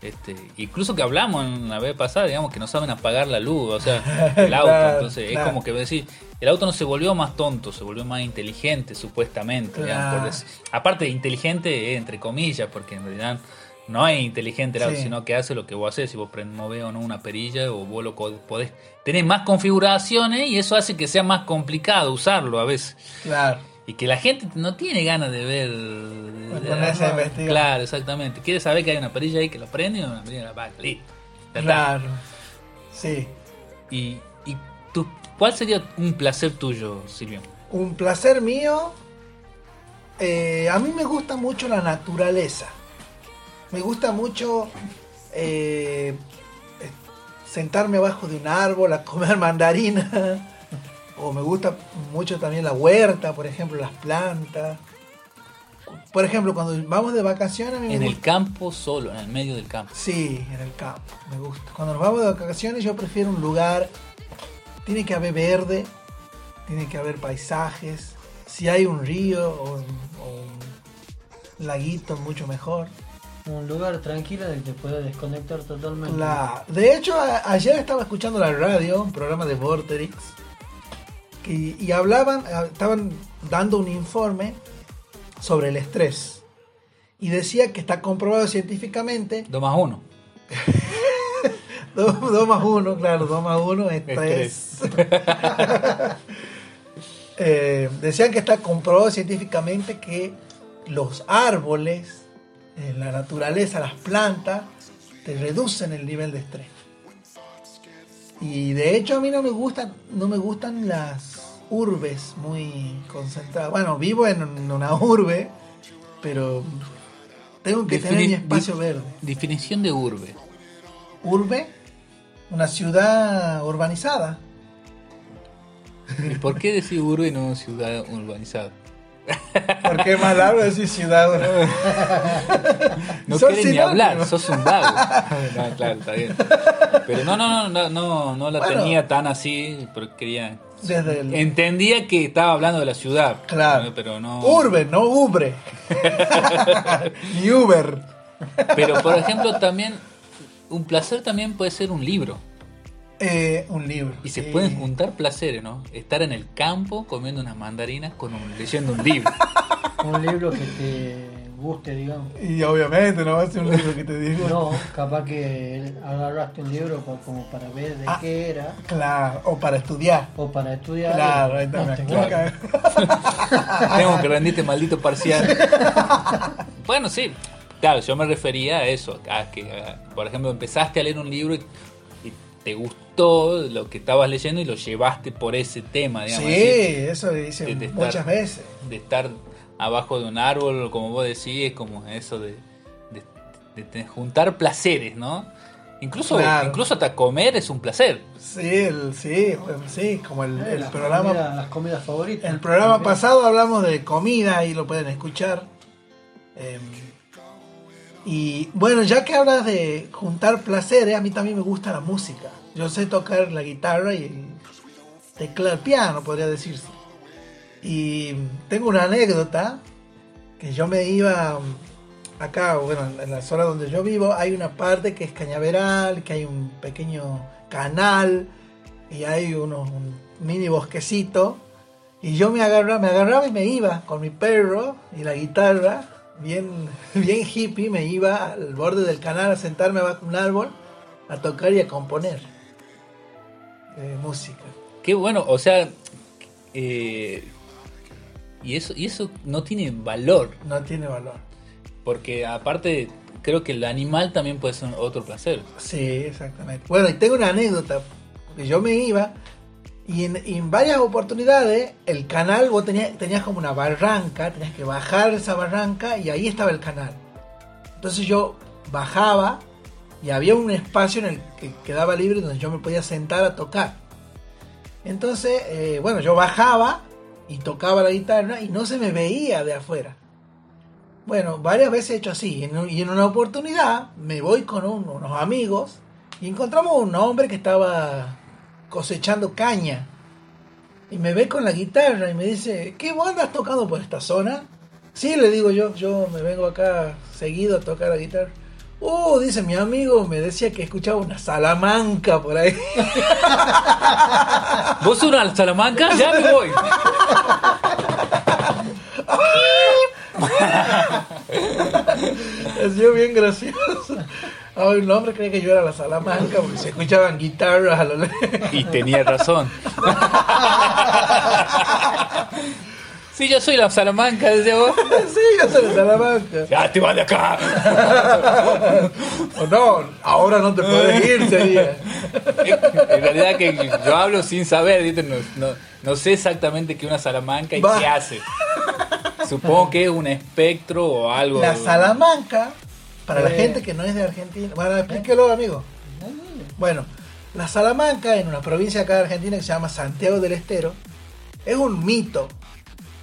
Este, incluso que hablamos en la vez pasada, digamos, que no saben apagar la luz, o sea, el auto. Claro, Entonces claro. es como que decir, el auto no se volvió más tonto, se volvió más inteligente, supuestamente. digamos, Claro. por decir. Aparte inteligente, eh, entre comillas, porque en realidad no es inteligente el auto, Sí. sino que hace lo que vos haces. Si vos movés o no una perilla, o vos lo podés. Tenés más configuraciones y eso hace que sea más complicado usarlo a veces. Claro. Y que la gente no tiene ganas de ver. ponerse a. Claro, exactamente. Quiere saber que hay una perilla ahí que lo prende y una perilla la apaga. Listo. Claro. Sí. Y, y tú, ¿cuál sería un placer tuyo, Silvio? Un placer mío. eh, a mí me gusta mucho la naturaleza. Me gusta mucho eh, sentarme abajo de un árbol a comer mandarina. O me gusta mucho también la huerta, por ejemplo, las plantas. Por ejemplo, cuando vamos de vacaciones, a mí me En el gusta- campo solo, en el medio del campo. Sí, en el campo, me gusta. Cuando nos vamos de vacaciones yo prefiero un lugar, tiene que haber verde, tiene que haber paisajes, si hay un río o, un- o un laguito mucho mejor. Un lugar tranquilo del que puedas desconectar totalmente. La- de hecho, a- ayer estaba escuchando la radio, un programa de Vorterix, y hablaban, ah, estaban dando un informe sobre el estrés. Y decía que está comprobado científicamente 2 más 1. 2 más 1, claro, 2 más 1 es 3. decían que está comprobado científicamente que los árboles, la naturaleza, las plantas, te reducen el nivel de estrés. Y de hecho a mí no me gustan, no me gustan las urbes muy concentradas. Bueno, vivo en una urbe, pero tengo que tener mi espacio verde. Definición de urbe. urbe, una ciudad urbanizada. ¿Y por qué decir urbe y no ciudad urbanizada? Porque es más largo decir ciudad. No quieres ni hablar, sos un vago. No, claro, está bien. Pero no, no, no, no, la Bueno. tenía tan así, porque quería... Desde el Entendía que estaba hablando de la ciudad. Claro. Pero no... urbe, no ubre. Ni Uber. Pero por ejemplo también, un placer también puede ser un libro. Eh, un libro. Y se pueden juntar placeres, ¿no? Estar en el campo comiendo unas mandarinas con un, leyendo un libro. Un libro que te guste, digamos. Y obviamente no va a ser un libro que te digo. No, capaz que agarraste un libro como para ver de Ah. qué era Claro, o para estudiar. o para estudiar. Claro, ahí está. No. Tengo que rendirte maldito parcial. Bueno, sí. Claro, yo me refería a eso, a que, a- por ejemplo, empezaste a leer un libro y te gustó lo que estabas leyendo y lo llevaste por ese tema, digamos. Sí, decir, eso dice de- de muchas estar- veces. de estar abajo de un árbol, como vos decís, es como eso de, de- de- de juntar placeres, ¿no? Incluso, Claro. incluso hasta comer es un placer. Sí, el, sí, sí, como el, Eh, el las programa comidas- las comidas favoritas. El programa pasado hablamos de comida y lo pueden escuchar. Eh, y bueno, ya que hablas de juntar placeres, a mí también me gusta la música. Yo sé tocar la guitarra y el teclado, piano, podría decirse. Y tengo una anécdota que yo me iba acá, bueno, en la zona donde yo vivo, hay una parte que es cañaveral, que hay un pequeño canal y hay unos, un mini bosquecito. Y yo me agarraba, me agarraba y me iba con mi perro y la guitarra, bien, bien hippie, me iba al borde del canal a sentarme bajo un árbol a tocar y a componer eh, música. Qué bueno, o sea, eh, y eso y eso no tiene valor, No tiene valor. porque aparte creo que el animal también puede ser otro placer. Sí, exactamente. Bueno, y tengo una anécdota. Yo me iba y en, en varias oportunidades el canal, vos tenías, tenías como una barranca, tenías que bajar esa barranca y ahí estaba el canal. Entonces yo bajaba y había un espacio en el que quedaba libre donde yo me podía sentar a tocar. Entonces, eh, bueno, yo bajaba y tocaba la guitarra y no se me veía de afuera. Bueno, varias veces he hecho así. Y en, una oportunidad me voy con un- unos amigos y encontramos un hombre que estaba cosechando caña. Y me ve con la guitarra y me dice, ¿qué vos andas tocando por esta zona? Sí, le digo yo, yo me vengo acá seguido a tocar la guitarra. Uh, dice mi amigo, me decía que escuchaba una salamanca por ahí. ¿Vos una Salamanca? Ya me voy. Ha sido bien gracioso. Ay, un hombre cree que yo era la salamanca porque se escuchaban guitarras a lo lejos. Y tenía razón. Sí, yo soy la Salamanca, decía vos. Sí, yo soy la salamanca. Ya te vas de acá. O no, ahora no te puedes ir, sería. En realidad que yo hablo sin saber. No, no, no sé exactamente qué es una Salamanca y Va. qué hace. Supongo que es un espectro o algo. La salamanca, para la gente que no es de Argentina. Bueno, explíquelo, amigo. Bueno, la Salamanca, en una provincia acá de Argentina que se llama Santiago del Estero, es un mito.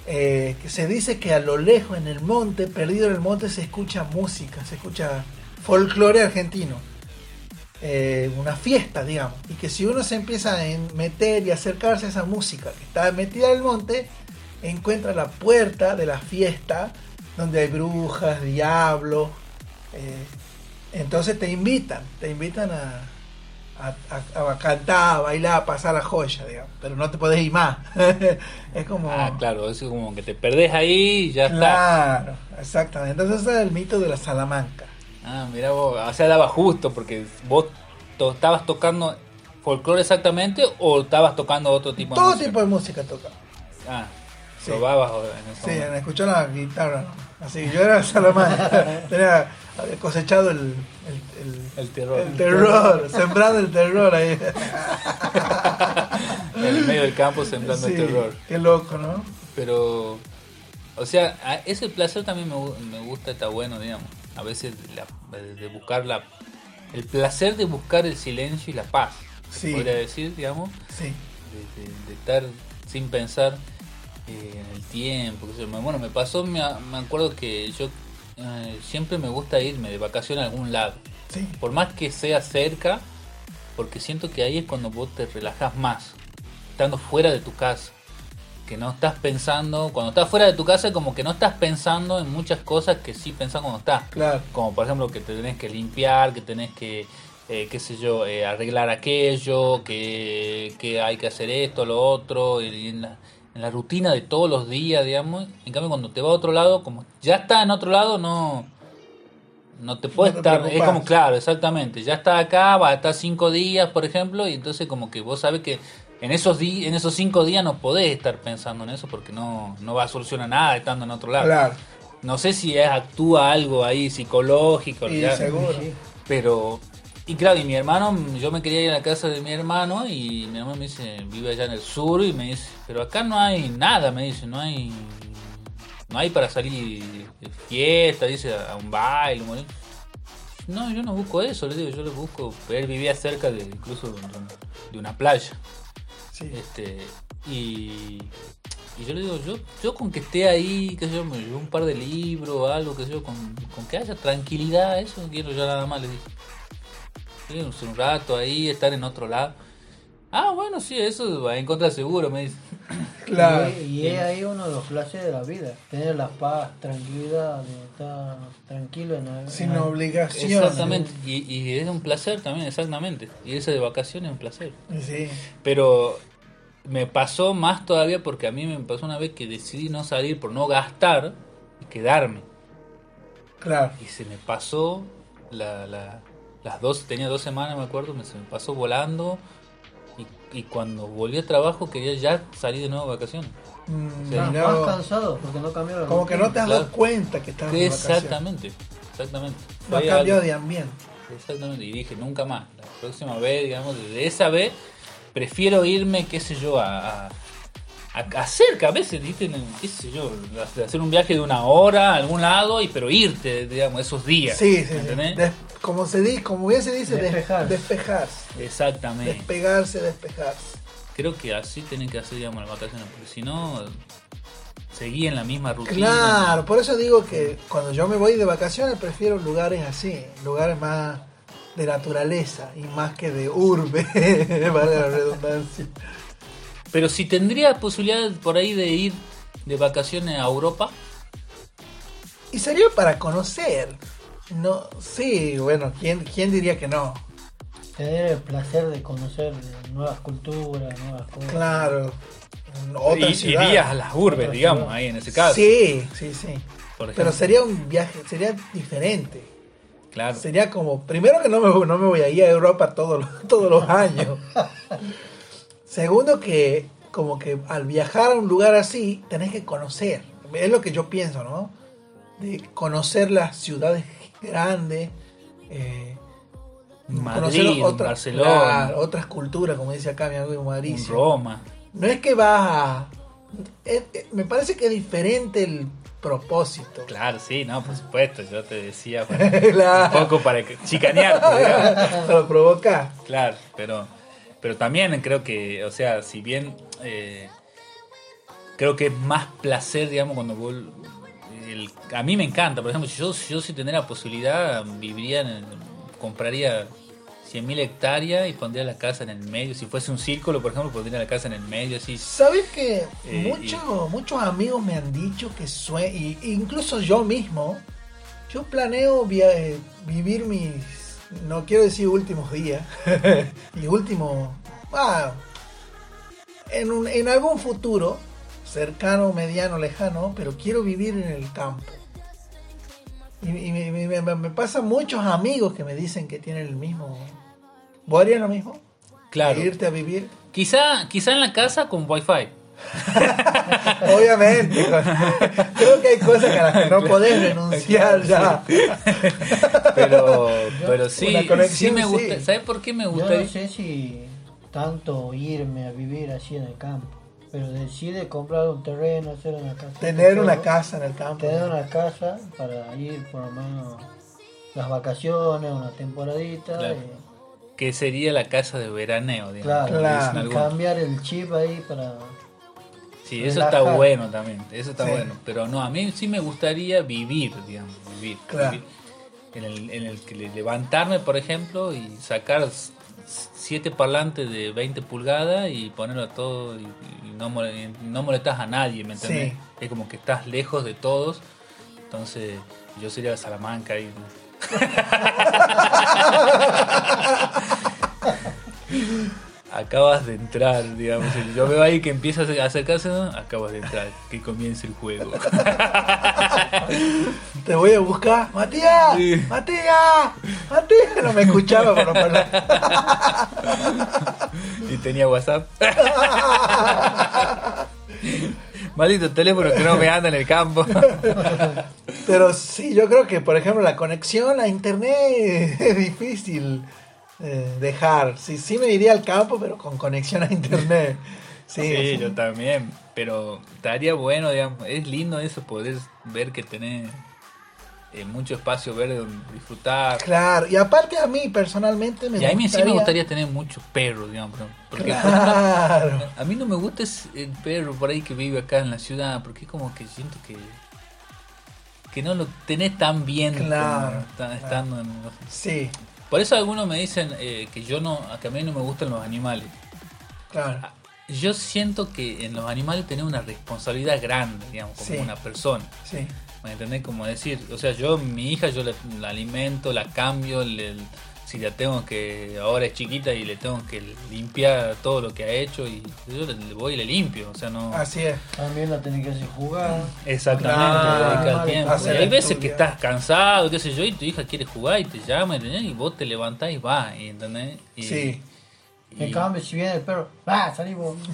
eh, que se dice que a lo lejos, en el monte, perdido en el monte, se escucha música, se escucha folclore argentino. Eh, una fiesta, digamos. Y que si uno se empieza a meter y acercarse a esa música que está metida en el monte, encuentra la puerta de la fiesta donde hay brujas, diablos. Eh, entonces te invitan, te invitan a, a, a- a cantar, a bailar, a pasar la joya, digamos. Pero no te podés ir más. es como... Ah, claro, es como que te perdés ahí y ya está. Claro, exactamente. Entonces ese es el mito de la Salamanca. Ah, mira vos, o sea, daba justo porque vos to- estabas tocando folclore exactamente o estabas tocando otro tipo de Todo música. tipo de música toca. Ah, Sí. probabas en Sí, escuchó la guitarra. Así yo era Salamanca. Había cosechado el, el, el- El terror. el terror, sembrando el terror ahí. En el medio del campo sembrando el terror. Qué loco, ¿no? Pero, o sea, a- ese placer también me, me gusta, está bueno, digamos. A veces la- de, buscar la, el placer de buscar el silencio y la paz. Sí. Podría decir, digamos, Sí. de, de- de estar sin pensar eh, en el tiempo. Bueno, me pasó, me, me acuerdo que yo eh, siempre me gusta irme de vacaciones a algún lado. Sí. Por más que sea cerca, porque siento que ahí es cuando vos te relajas más, estando fuera de tu casa. Que no estás pensando, cuando estás fuera de tu casa, como que no estás pensando en muchas cosas que sí pensás cuando estás. Claro. Como por ejemplo que te tenés que limpiar, que tenés que, eh, qué sé yo, eh, arreglar aquello, que, que hay que hacer esto, lo otro, y en la, en la rutina de todos los días, digamos. En cambio, cuando te va a otro lado, como ya está en otro lado, no, no te puedes No estar, es como claro, exactamente, ya está acá, va a estar cinco días, por ejemplo, y entonces como que vos sabes que en esos di en esos cinco días no podés estar pensando en eso porque no, no va a solucionar nada estando en otro lado. Claro. No sé si es, actúa algo ahí psicológico, Y seguro. Pero y claro, y mi hermano, yo me quería ir a la casa de mi hermano y mi hermano me dice, vive allá en el sur y me dice, pero acá no hay nada, me dice, no hay no hay para salir de fiesta, dice, a un baile, morir. No, yo no busco eso, le digo, yo le busco, él vivía cerca de incluso de, de una playa. Sí. Este, y, y yo le digo, yo, yo con que esté ahí, que yo me llevo un par de libros, algo, que yo, con, con que haya tranquilidad, eso quiero yo nada más, le dije. Un rato ahí, estar en otro lado. Ah, bueno, sí, eso va en contra seguro, me dice. Claro. Y, y es ahí uno de los placeres de la vida, tener la paz, tranquilidad, estar tranquilo en la, Sin en la- obligación. Exactamente, y, y es un placer también, exactamente. Y ese de vacaciones es un placer. Sí. Pero me pasó más todavía porque a mí me pasó una vez que decidí no salir por no gastar y quedarme. Claro. Y se me pasó la, la- las dos, tenía dos semanas, me acuerdo, me, se me pasó volando. Y, y cuando volví a trabajo quería ya salir de nuevo de vacaciones. Mm, más cansado porque no cambiaron Como que no te has dado Claro. cuenta que estás de. Exactamente, exactamente. No ha Fue cambiado de ambiente. Exactamente, y dije, nunca más. La próxima vez, digamos, desde esa vez, prefiero irme, qué sé yo, a, a, a- a cerca, a veces, ¿viste? En- qué sé yo, hacer un viaje de una hora a algún lado, y pero irte, digamos, esos días. Sí, sí, sí. ¿entendés? Como se dice, como bien se dice, des- Despejarse. despejarse. Exactamente. Despegarse, despejarse. Creo que así tienen que hacer, digamos, las vacaciones, porque si no, seguí en la misma rutina. Claro, por eso digo que cuando yo me voy de vacaciones prefiero lugares así, lugares más de naturaleza y más que de urbe, vale la redundancia. Pero si tendría posibilidad por ahí de ir de vacaciones a Europa, Y sería para conocer. No, sí, bueno, ¿quién, quién diría que no? Tener el placer de conocer nuevas culturas, nuevas cosas. Claro. Otra y, ciudad. irías a las urbes, Otra digamos, ciudad. ahí en ese caso. Sí, sí, sí. Pero sería un viaje, sería diferente. Claro. Sería como, primero que no me, no me voy a ir a Europa todos los, todos los años. Segundo que como que al viajar a un lugar así, tenés que conocer. Es lo que yo pienso, ¿no? De conocer las ciudades grandes, eh, Madrid, Barcelona, otras culturas, como dice acá mi amigo Mauricio. Roma. No es que vas a... es- es- me parece que es diferente el propósito. Claro, sí, no, por supuesto. Yo te decía para- Claro. un poco para chicanearte. Para provocar. Claro, pero, pero también creo que, o sea, si bien eh, creo que es más placer, digamos, cuando vos... el- a mí me encanta, por ejemplo, si yo, si yo si tendría la posibilidad, viviría, en el- compraría 100.000 hectáreas y pondría la casa en el medio. Si fuese un círculo, por ejemplo, pondría la casa en el medio, así. ¿Sabes que Eh, muchos, muchos amigos me han dicho que sue y incluso yo mismo, yo planeo via- eh, vivir mis, no quiero decir últimos días, mis últimos, ah, en, un- en algún futuro, cercano, mediano, lejano, pero quiero vivir en el campo. Y, y me, me- me- me pasan muchos amigos que me dicen que tienen el mismo. ¿Vos harías lo mismo? Claro. Irte a vivir. Quizá, quizá en la casa con wifi. Obviamente. Creo que hay cosas a las que no podés renunciar ya. Pero, pero sí, sí me sí. gusta. ¿Sabes por qué me Yo gusta? no sé si tanto irme a vivir así en el campo, pero decide comprar un terreno, hacer una casa. Tener una casa en el campo. Tener una casa para ir por lo menos las vacaciones, una temporadita. Claro. y- Que sería la casa de veraneo, digamos. claro, cambiar el chip ahí para... Sí, eso está bueno también. Eso está Sí. bueno. Pero no, a mí sí me gustaría vivir, digamos. Vivir. Claro. vivir. En, el, en el que le- levantarme, por ejemplo, y sacar siete parlantes de 20 pulgadas y ponerlo a todo y, y no, no molestas a nadie, ¿me entendés? Sí. Es como que estás lejos de todos. Entonces, yo sería de Salamanca y. Acabas de entrar, digamos. Yo veo ahí que empieza a acercarse, ¿no? acabas de entrar, que comience el juego. Te voy a buscar. Matías, Sí. Matías, Matías. No me escuchaba no hablar. y tenía WhatsApp. Maldito teléfono que no me anda en el campo. Pero sí, yo creo que, por ejemplo, la conexión a internet es difícil eh, dejar. Sí, sí me iría al campo, pero con conexión a internet. Sí, Sí, sí. yo también. Pero estaría bueno, digamos. Es lindo eso, poder ver que tenés eh, mucho espacio verde donde disfrutar. Claro, y aparte a mí personalmente me Y a mí sí gustaría... me gustaría tener muchos perros, digamos. Porque Claro. a mí no me gusta el perro por ahí que vive acá en la ciudad, porque es como que siento que que no lo tenés tan bien Claro, como claro. estando en... Sí, Por eso algunos me dicen eh, que yo no, que a mí no me gustan los animales. Claro. Yo siento que en los animales tenés una responsabilidad grande, digamos, como Sí. una persona. Sí. ¿Me entendés? Como decir, o sea, yo, mi hija, yo la, la alimento, la cambio, le- si la tengo que, ahora es chiquita y le tengo que limpiar todo lo que ha hecho y yo le, voy y le limpio, o sea, no... Así es. También la tenés que hacer jugar. Exactamente, tiempo. hacer Y hay veces que estás cansado, qué sé yo, y tu hija quiere jugar y te llama. Y vos te levantás y vas, y, ¿entendés? Y, Sí. En cambio, si viene el perro, ¡ah! Salí vos.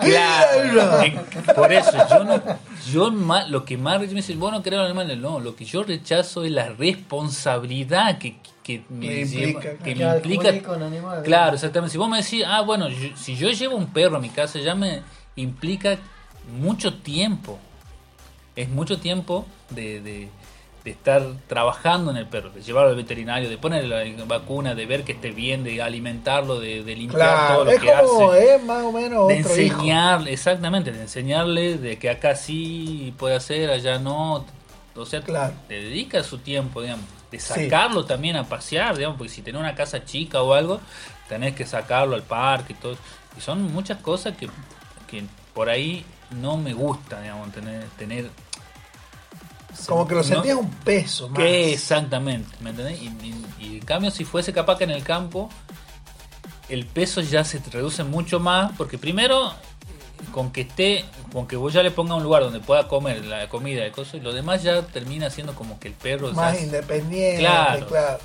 Claro, por eso yo no, yo más, lo que más me dice, vos no querés los animales, no, lo que yo rechazo es la responsabilidad que, que me, lleva- implica, que me Claro, implica. jugué con animales. Claro, exactamente. Si vos me decís, ah, bueno, yo- si yo llevo un perro a mi casa, ya me implica mucho tiempo. Es mucho tiempo de, de- de estar trabajando en el perro, de llevarlo al veterinario, de ponerle la vacuna, de ver que esté bien, de alimentarlo, de, de limpiar todo lo Es que como, hace es más o menos de enseñarle, exactamente, de enseñarle de que acá sí puede hacer, allá no. O sea, Claro. le dedica su tiempo, digamos, de Sí. sacarlo también a pasear, digamos, porque si tenés una casa chica o algo, tenés que sacarlo al parque y todo. Y son muchas cosas que, que por ahí no me gusta, digamos, tener... tener Como que lo no- sentías un peso más. que exactamente, ¿me entendés? Y, y- y en cambio, si fuese capaz que en el campo, el peso ya se reduce mucho más, porque primero, con que esté, con que vos ya le pongas un lugar donde pueda comer la comida y cosas, y lo demás ya termina siendo como que el perro. Más independiente. Claro. Claro.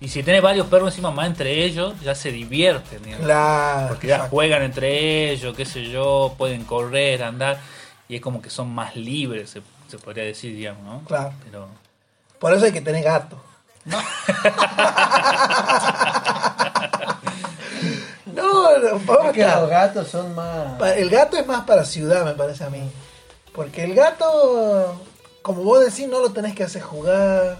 y si tenés varios perros encima más entre ellos, ya se divierten, digamos. Claro. Porque ya exacto. juegan entre ellos, qué sé yo, pueden correr, andar, y es como que son más libres, se, se podría decir, digamos, ¿no? Claro. Pero. Por eso hay que tener gato. No, no, vamos Es que acá. los gatos son más. El gato es más para ciudad, me parece a mí. Porque el gato, como vos decís, no lo tenés que hacer jugar.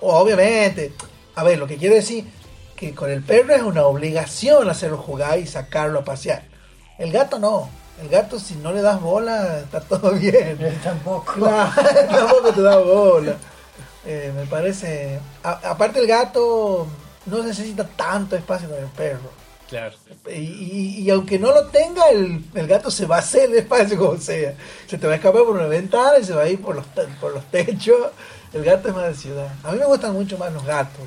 O, obviamente, a ver, lo que quiero decir, que con el perro es una obligación hacerlo jugar y sacarlo a pasear. El gato no. El gato, si no le das bola, está todo bien. Él tampoco. Claro, tampoco te da bola. Eh, me parece. a- aparte, el gato no necesita tanto espacio con el perro. Claro. Y, y- y aunque no lo tenga, el, el gato se va a hacer el espacio como sea. Se te va a escapar por una ventana y se va a ir por los, te- por los techos. El gato es más de ciudad. A mí me gustan mucho más los gatos.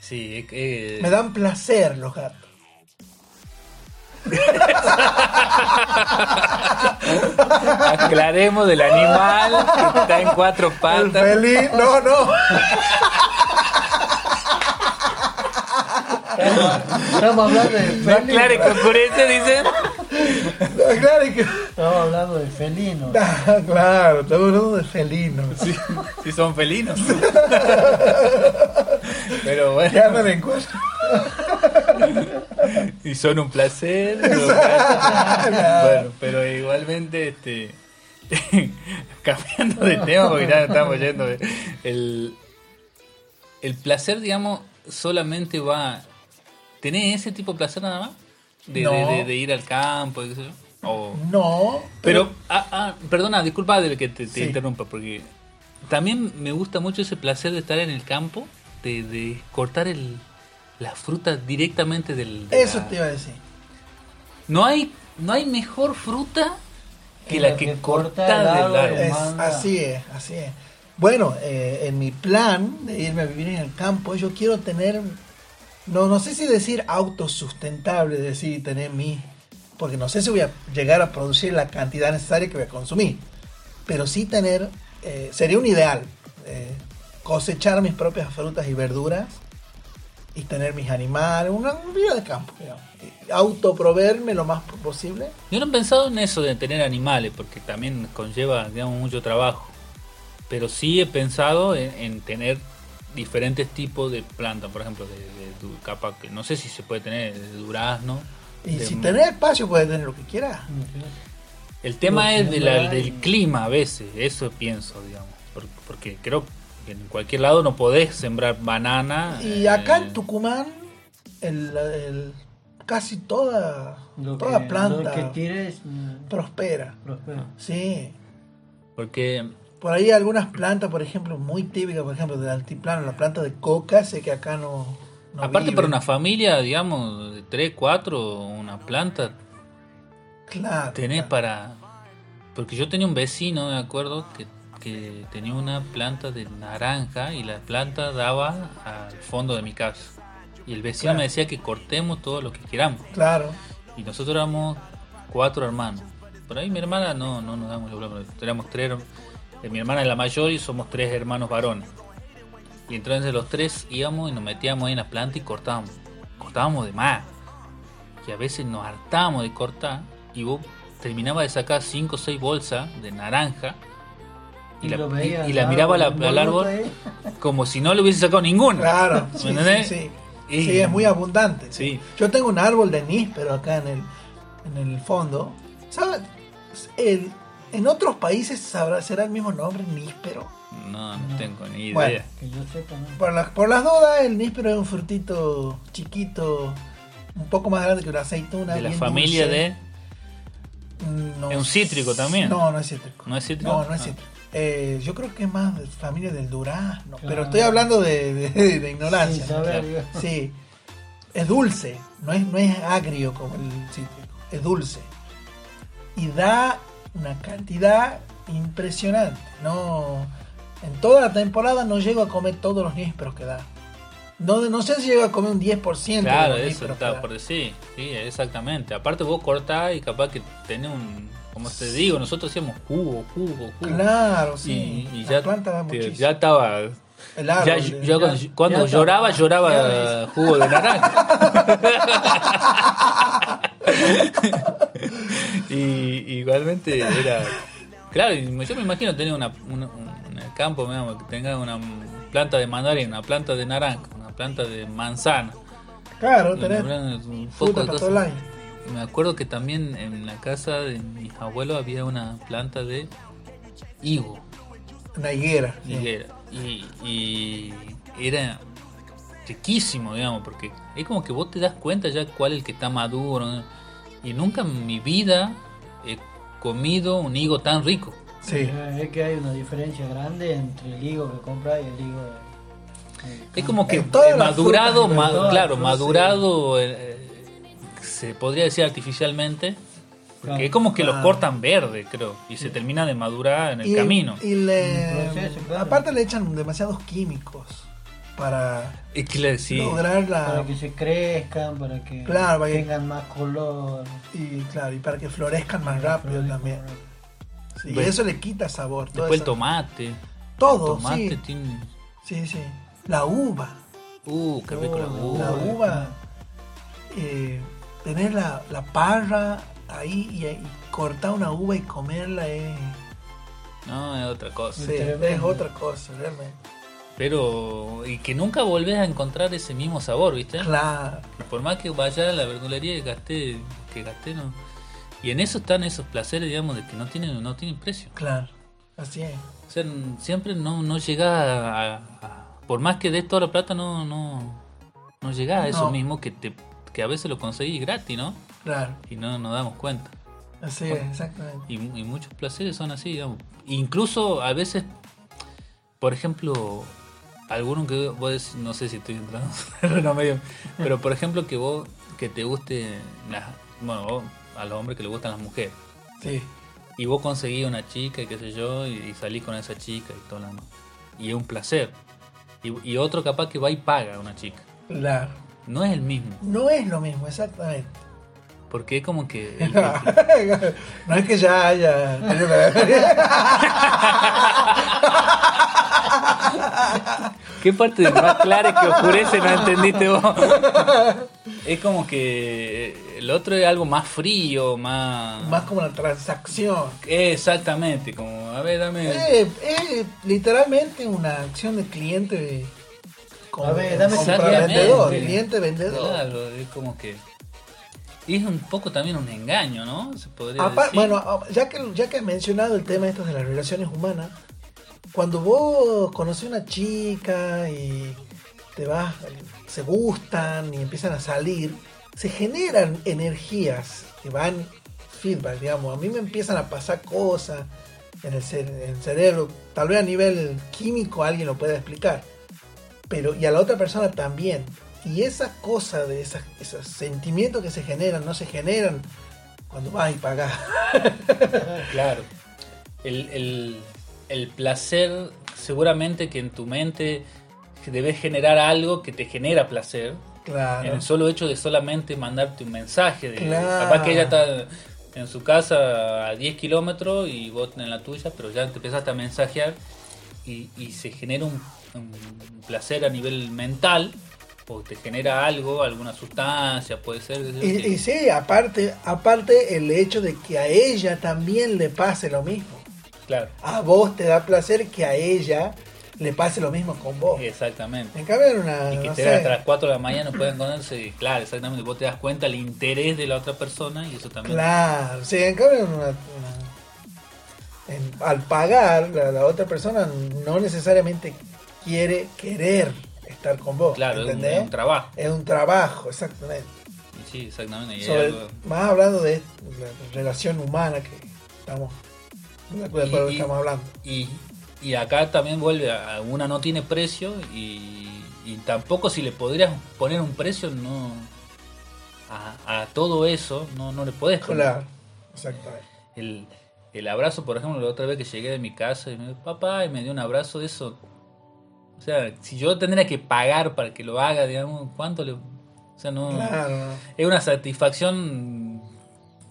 Sí, es que- Me dan placer los gatos. Aclaremos del animal que está en cuatro El patas. feliz. No, no. Estamos hablando de No felino. aclare concurrencia, dicen. no claro que. Estamos hablando de felino. Ah, claro, estamos hablando de felinos. Sí, sí son felinos. Pero Que bueno, andan en cuatro. y son un placer. Bueno, pero igualmente, este. cambiando de tema, porque ya estamos yendo. de- El, el placer, digamos, solamente va. ¿Tenés ese tipo de placer nada más? De, No. de- de- de ir al campo, y qué sé yo. O- No. Pero, ah, ah, perdona, disculpa de que te, te Sí. interrumpa, porque también me gusta mucho ese placer de estar en el campo, de, de cortar el, la fruta directamente del... de Eso la- te iba a decir. No hay, no hay mejor fruta que la la que, que corta corta el del árbol. Es, así es, así es. Bueno, eh, en mi plan de irme a vivir en el campo, yo quiero tener, no, no sé si decir autosustentable, decir tener mi, porque no sé si voy a llegar a producir la cantidad necesaria que voy a consumir, pero sí tener, eh, sería un ideal, eh, cosechar mis propias frutas y verduras y tener mis animales, una vida de campo, digamos. Autoproveerme lo más posible. Yo no he pensado en eso de tener animales, porque también conlleva, digamos, mucho trabajo. Pero sí he pensado en, en tener diferentes tipos de plantas, por ejemplo, de, de du- capaz que no sé si se puede tener de durazno. Y de si tenés espacio, puedes tener lo que quieras. El tema Lo es de la- del clima a veces, eso pienso, digamos. por- Porque creo que en cualquier lado no podés sembrar banana. Y acá eh, en Tucumán, el, el- casi toda, Lo toda que, planta Lo que tires. mm, prospera. prospera. Sí. Porque Por ahí algunas plantas, por ejemplo, muy típicas, por ejemplo, del altiplano, la planta de coca, sé que acá no, no Aparte para una familia, digamos, de 3, 4, una planta, Claro. tenés claro. para... Porque yo tenía un vecino, me acuerdo, que, que tenía una planta de naranja y la planta daba al fondo de mi casa. Y el vecino Claro. me decía que cortemos todo lo que queramos. Claro. Y nosotros éramos cuatro hermanos. Por ahí mi hermana no, no nos damos pero éramos tres. eh, Mi hermana es la mayor y somos tres hermanos varones. Y entonces los tres íbamos y nos metíamos ahí en la planta y cortábamos. Cortábamos de más. Y a veces nos hartábamos de cortar y vos terminabas de sacar cinco o seis bolsas de naranja y, la, y- miraba al, árbol, al árbol ahí. como si no le hubiese sacado ninguna. Claro. ¿Me Sí, sí, entendés? sí. Y- Sí, es muy abundante. Sí. Yo tengo un árbol de níspero acá en el, en el fondo. ¿Sabes? El, en otros países sabrá, será el mismo nombre, níspero. No, no tengo ni idea. Bueno. Que yo sepa, ¿no? Por, las por las dudas, el níspero es un frutito chiquito, un poco más grande que una aceituna. de la familia dulce. de... No ¿Es un cítrico también? No, no es cítrico. ¿No es cítrico? No, no es Ah. cítrico. Eh, yo creo que es más de familia del durazno. Claro. Pero estoy hablando de, de- de ignorancia. Sí, es dulce, no es, no es agrio como el cítrico, es dulce. Y da una cantidad impresionante. No, en toda la temporada no llego a comer todos los nísperos que da. No, no sé si llego a comer un 10% Claro, de los eso está por decir. Sí, exactamente. Aparte vos cortás y capaz que tenés un... Como te digo, nosotros hacíamos jugo, jugo, jugo. Claro, sí. Y, y la ya, planta te- ya estaba... El árbol, yo- cuando, ya- cuando ya lloraba, lloraba jugo de naranja. y igualmente era... Claro, yo me imagino tener una, una- un- campo, digamos, que tenga una planta de mandarina, una planta de naranja, una planta de manzana. Claro, Y tenés un poco fruta de para todo el cosas. año. Me acuerdo que también en la casa de mis abuelos había una planta de higo, Una higuera. sí. y, y era riquísimo, digamos, porque es como que vos te das cuenta ya cuál es el que está maduro. ¿no? Y nunca en mi vida he comido un higo tan rico. Sí. Eh, Es que hay una diferencia grande entre el higo que compras y el higo eh, Es como que madurado, frutas, ma- claro, madurado, eh, se podría decir artificialmente. Porque es como que lo Claro. cortan verde, creo, y se termina de madurar en el Y- camino. Y le, aparte le echan demasiados químicos para Es que le- sí. lograr la para que se crezcan, para que Claro, para que- tengan más color. y claro y para que florezcan más rápido Florezcan también. más rápido. Sí, y eso le quita sabor. todo Después el tomate. todo, el tomate sí, tiene. sí, sí. La uva, Uh, qué rico la uva. la Uva. uva, eh, tener la, la parra ahí y, y cortar una uva y comerla es, No, es otra cosa. sí, es otra cosa, realmente. Pero. Y que nunca volvés a encontrar ese mismo sabor, ¿viste? Claro, por más que vaya a la verdulería y gasté. Que gasté, no. Y en eso están esos placeres, digamos, de que no tienen, no tienen precio. claro, así es. O sea, siempre no, no llega a, a- Por más que des toda la plata, no, no, no llega a eso No. mismo que te que a veces lo conseguís gratis, ¿no? Claro, Y no nos damos cuenta. así es, exactamente. Y, y muchos placeres son así, digamos. Incluso a veces, por ejemplo, alguno que vos decís- no sé si estoy entrando en terreno medio, pero por ejemplo que vos, que te guste, las, bueno, vos, a los hombres que les gustan las mujeres, Sí, y vos conseguís una chica y qué sé yo, y, y salís con esa chica y todo lo demás. Y es un placer. Y, y otro capaz que va y paga a una chica. claro. No es el mismo, No es lo mismo, exactamente. porque es como que... el no es que ya haya. ¿Qué parte de más clara que oscurece no entendiste vos? Es como que el otro es algo más frío, más... Más como la transacción. Exactamente, como, a ver, dame... Eh, es literalmente una acción de cliente A ver, dame vendedor, cliente vendedor. Claro, es como que... Es un poco también un engaño, ¿no? Se podría decir. bueno, ah, ya que, ya que has mencionado el tema estos de las relaciones humanas, cuando vos conoces una chica y te vas, se gustan y empiezan a salir, se generan energías que van feedback, digamos. A mí me empiezan a pasar cosas en el, cere- en el cerebro, tal vez a nivel químico alguien lo pueda explicar, pero y a la otra persona también. Y esas cosas, de esas, esos sentimientos que se generan, no se generan cuando vas y pagas. Claro. El, el- el placer, seguramente que en tu mente debes generar algo que te genera placer. En claro. el solo hecho de solamente mandarte un mensaje. De, Claro. Capaz que ella está en su casa a 10 kilómetros y vos en la tuya, pero ya te empezaste a mensajear y, y se genera un, un placer a nivel mental o te genera algo, alguna sustancia, puede ser. Y, y sí, aparte, aparte el hecho de que a ella también le pase lo mismo. Claro, A vos te da placer que a ella le pase lo mismo con vos. exactamente. En cambio, una. Y que no te sé, hasta las 4 de la mañana no pueden conocerse, claro, exactamente, vos te das cuenta el interés de la otra persona y eso también. Claro, sí, en cambio, una- una- en- al pagar, la, la otra persona no necesariamente quiere querer estar con vos. Claro, es un, un trabajo. Es un trabajo, exactamente. Sí, exactamente. Sobre- algo- más hablando de la relación humana que estamos, de acuerdo lo que estamos hablando. Y, y acá también vuelve a una no tiene precio y, y tampoco si le podrías poner un precio no a, a todo eso no, no le podés poner. Claro, exactamente. El, el abrazo, por ejemplo, la otra vez que llegué de mi casa y me dijo, papá, y me dio un abrazo de eso. O sea, si yo tendría que pagar para que lo haga, digamos, ¿cuánto le...? O sea, no... Claro. Es una satisfacción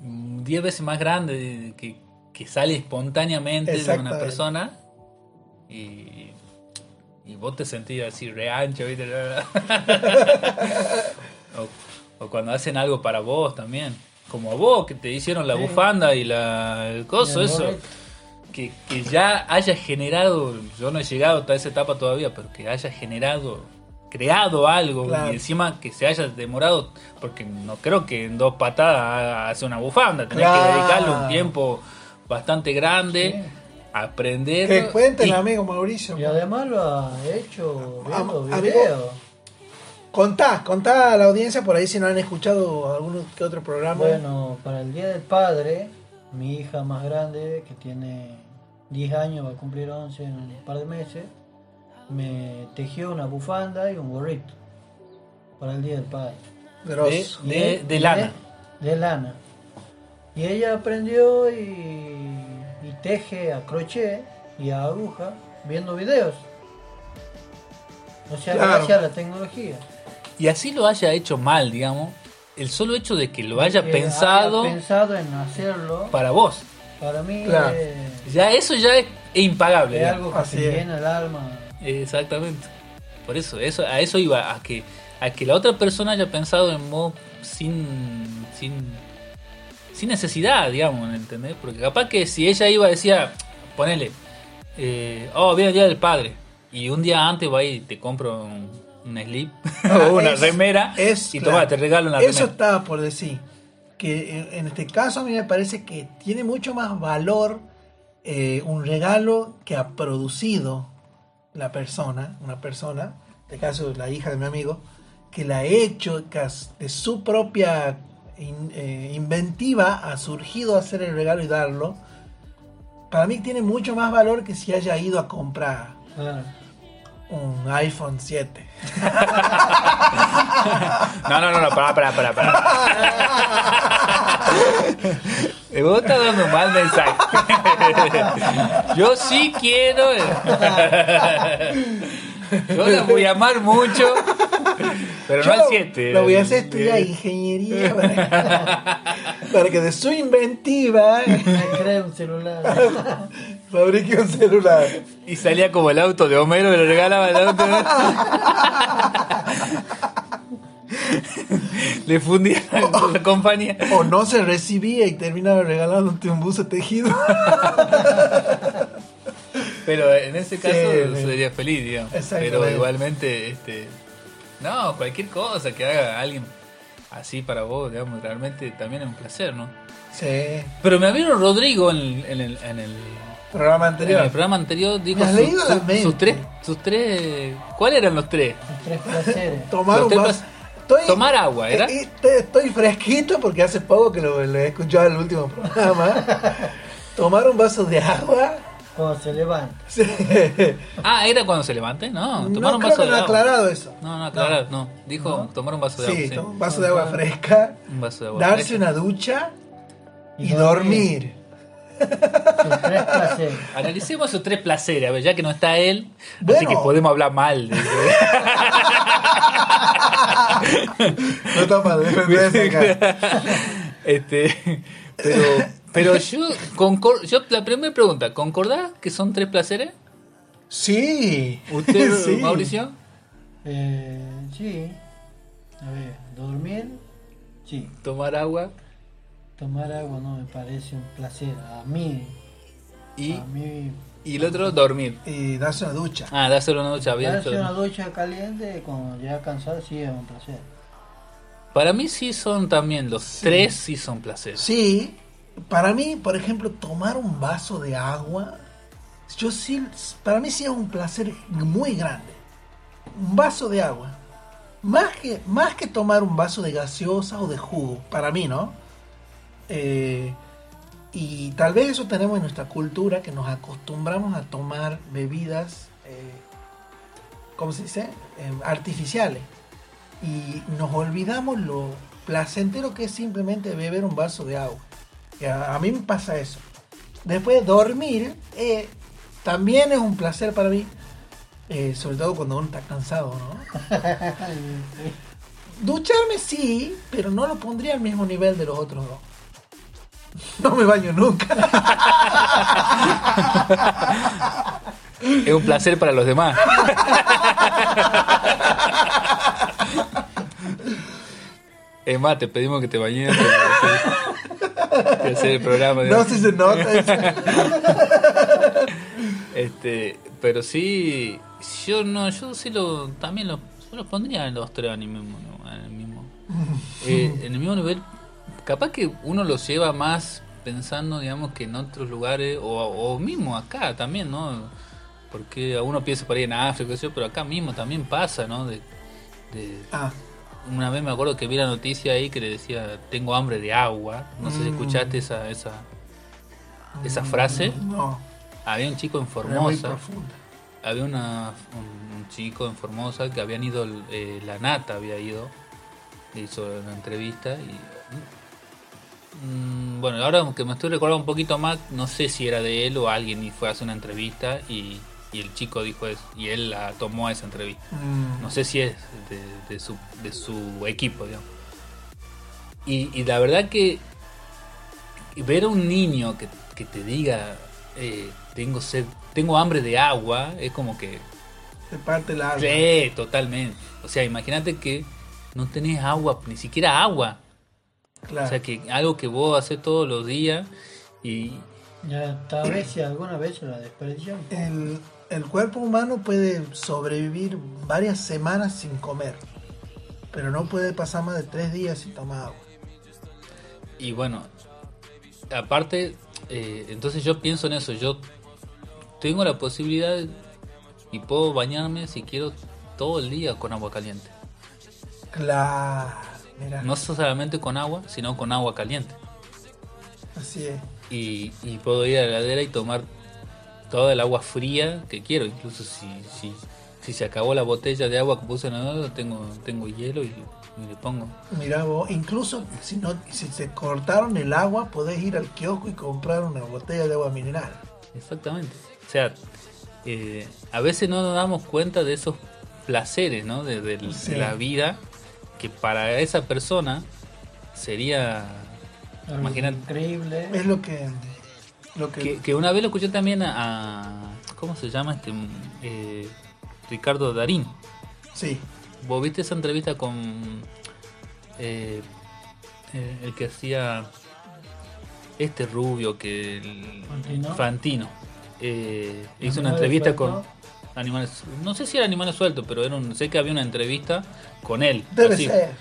mm, 10 veces más grande de- que, que sale espontáneamente de una persona y, y vos te sentís así reancho, ¿viste? o, o cuando hacen algo para vos también. Como vos, que te hicieron la Sí. bufanda y la, el coso, eso. Que, que ya haya generado, yo no he llegado a esa etapa todavía, pero que haya generado, creado algo Claro. y encima que se haya demorado, porque no creo que en dos patadas hace una bufanda, tenés Claro. que dedicarle un tiempo bastante grande Sí. a aprender. Que cuente el y- amigo Mauricio. Y además lo ha hecho viendo Am- amigo, videos. Contá, contá a la audiencia por ahí si no han escuchado algún que otro programa. Bueno, para el Día del Padre, mi hija más grande, que tiene 10 años, va a cumplir 11 en un par de meses, me tejió una bufanda y un gorrito para el Día del Padre. De- de y lana. De, lana. Y ella aprendió y, y teje a crochet y a aguja viendo videos. O sea, Claro. gracias a la tecnología. y así lo haya hecho mal, digamos, el solo hecho de que lo haya Que pensado haya pensado en hacerlo, para vos, para mí Claro. es- ya eso ya es impagable. Es algo que Así te es. llena el alma. Exactamente. Por eso, eso, a eso iba, a que, a que la otra persona haya pensado en vos sin, sin, sin necesidad, digamos, ¿entendés? Porque capaz que si ella iba decía, ponele, eh, oh, viene el día del padre, y un día antes va y te compro un, un slip o una Es- remera, es, y claro. toma, te regalo una Eso remera. estaba por decir. Que en, en este caso a mí me parece que tiene mucho más valor eh, un regalo que ha producido la persona, una persona, en este caso la hija de mi amigo, que la ha hecho que has- de su propia in- eh, inventiva ha surgido a hacer el regalo y darlo. Para mí tiene mucho más valor que si haya ido a comprar Claro. Un iPhone 7. No, no, no, no, pará, pará, pará. Eh, Vos estás dando un mal mensaje. Yo sí quiero. Yo voy a amar mucho. Pero Yo no al 7. Lo voy a hacer estudiar ingeniería para, para que de su inventiva Me crea un celular. fabrique un celular. Y salía como el auto de Homero, le regalaba el auto. Le fundía la compañía. O no se recibía y terminaba regalándote un buzo tejido. Pero en ese caso Sí, sería feliz, digamos. Pero igualmente, este. No, cualquier cosa que haga alguien así para vos, digamos, realmente también es un placer, ¿no? Sí. Pero mi amigo Rodrigo en el, en el, en el, Programa en anterior. el programa anterior dijo Me su- sus tres, sus tres, ¿cuáles eran los tres? Los tres placeres. Tomar Los un tres vaso. pas- Estoy- Tomar agua, ¿era? eh, eh, Estoy fresquito porque hace poco que lo, lo he escuchado en el último programa. Tomar un vaso de agua, Cuando se levanta. Sí. Ah, ¿era cuando se levante? No, tomar No un creo vaso que de no ha agua. aclarado eso. No, no, aclarar, no. Dijo tomar un vaso de Sí, agua. Sí, un vaso de agua fresca, un vaso de agua. darse fresca. una ducha y, Y dormir. Sus tres placeres. Analicemos esos tres placeres, a ver, ya que no está él, así que podemos hablar mal. de- No defenderse acá. este, pero, pero yo, concor- yo, la primera pregunta, ¿concordás que son tres placeres? Sí. ¿Usted, Sí. Mauricio? Eh, sí. A ver, dormir. Sí. Tomar agua Tomar agua no me parece un placer. A mí. y, A mí. y el otro, dormir. Y darse una ducha. Ah, dárselo una ducha bien. Darse una ducha caliente cuando ya cansado sí es un placer. Para mí sí son también, los tres sí son placeres. Sí, para mí, por ejemplo, tomar un vaso de agua, yo sí, para mí sí es un placer muy grande. Un vaso de agua. Más que, más que tomar un vaso de gaseosa o de jugo, para mí, ¿no? Eh, y tal vez eso tenemos en nuestra cultura, que nos acostumbramos a tomar bebidas, eh, ¿cómo se dice? Eh, artificiales. Y nos olvidamos lo placentero que es simplemente beber un vaso de agua. A mí me pasa eso. Después dormir eh, también es un placer para mí, eh, sobre todo cuando uno está cansado, ¿no? Ducharme sí, pero no lo pondría al mismo nivel de los otros dos. No me baño nunca. Es un placer para los demás. Es más, te pedimos que te bañes de hacer el programa. No digamos. si se nota. Este, pero sí, yo no, yo sí lo, también lo, yo lo pondría en los tres en el mismo, en el mismo, eh, en el mismo nivel. Capaz que uno los lleva más pensando, digamos, que en otros lugares o, o mismo acá también, ¿no? Porque uno piensa por ahí en África, pero acá mismo también pasa, ¿no? De, de- Ah, una vez me acuerdo que vi la noticia ahí que le decía, tengo hambre de agua. No sé si Mm. escuchaste esa, esa, esa frase. no. Había un chico en Formosa había una, un, un chico en Formosa que habían ido, eh, la Nata había ido, hizo una entrevista y... mm, bueno, ahora que me estoy recordando un poquito más, no sé si era de él o alguien y fue a hacer una entrevista y, y el chico dijo eso y él la tomó a esa entrevista. Mm, No sé si es de, de su, de su equipo, digamos. Y, y la verdad que ver a un niño que, que te diga, eh, tengo sed, tengo hambre de agua, es como que... Te parte el alma. Sí, totalmente. O sea, imagínate que no tenés agua, ni siquiera agua. Claro. O sea, que algo que vos haces todos los días y... Ya, tal vez si alguna vez la desperdician. el, el cuerpo humano puede sobrevivir varias semanas sin comer, pero no puede pasar más de tres días sin tomar agua. Y bueno, aparte, eh, entonces yo pienso en eso, yo tengo la posibilidad y puedo bañarme si quiero todo el día con agua caliente. Claro, mira, No solamente con agua, sino con agua caliente. así es. Y, y puedo ir a la heladera y tomar toda el agua fría que quiero. Incluso si, si, si se acabó la botella de agua que puse en heladera, tengo, tengo hielo y, y le pongo. Mira vos, incluso si no, si se cortaron el agua, podés ir al kiosco y comprar una botella de agua mineral. Exactamente. O sea, eh, a veces no nos damos cuenta de esos placeres, ¿no? De, de- de Sí. la vida que para esa persona sería... Algo Imagínate. Increíble. Es lo que, lo que, Que, que una vez lo escuché también a... a- ¿Cómo se llama este? Eh, Ricardo Darín. sí, ¿Vos viste esa entrevista con eh, eh, el que hacía este rubio que el- Fantino. Fantino? Hizo una entrevista con animales, no sé si era animales sueltos, pero era un- sé que había una entrevista con él, debe así, ser.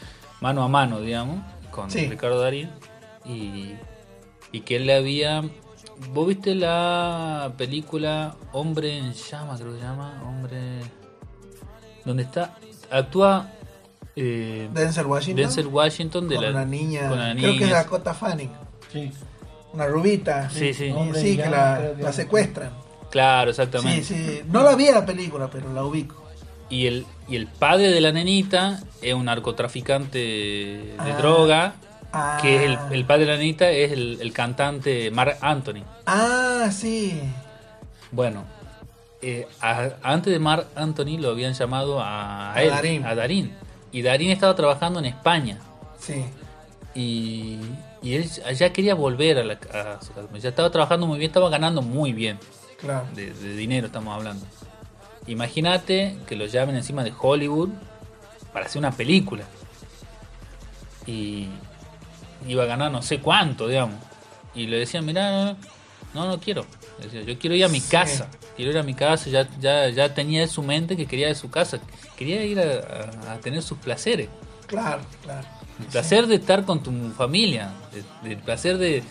mano a mano, digamos, con Sí. Ricardo Darín y, y que él le había ¿Vos viste la película Hombre en llama, creo que se llama? Hombre. Donde está. Actúa. eh, Denzel Washington. Denzel Washington de con la. una niña, con la creo que es niña. Dakota Fanning, Sí. una rubita. Sí, sí. Hombre sí, que la, secuestran. Claro, Sí, exactamente. sí. No la vi en la película, pero la ubico. Y el, y el padre de la nenita es un narcotraficante de Ah. droga, Ah. que es el, el padre de la nenita es el, el cantante Mark Anthony. Ah, sí. Bueno, eh, a- antes de Mark Anthony lo habían llamado a, A él, Darín. a Darín. Y Darín estaba trabajando en España. Sí. Y, y él ya quería volver a, la, a. Ya estaba trabajando muy bien, estaba ganando muy bien. Claro. De, de dinero estamos hablando. Imagínate que lo llamen encima de Hollywood para hacer una película. Y iba a ganar no sé cuánto, digamos. Y le decían, mira, no, no quiero. Le decía, yo quiero ir a mi Sí. casa. Quiero ir a mi casa. Ya, ya, ya tenía en su mente que quería ir a su casa. Quería ir a, a- a tener sus placeres. Claro, claro. El placer de estar con tu familia. El placer de,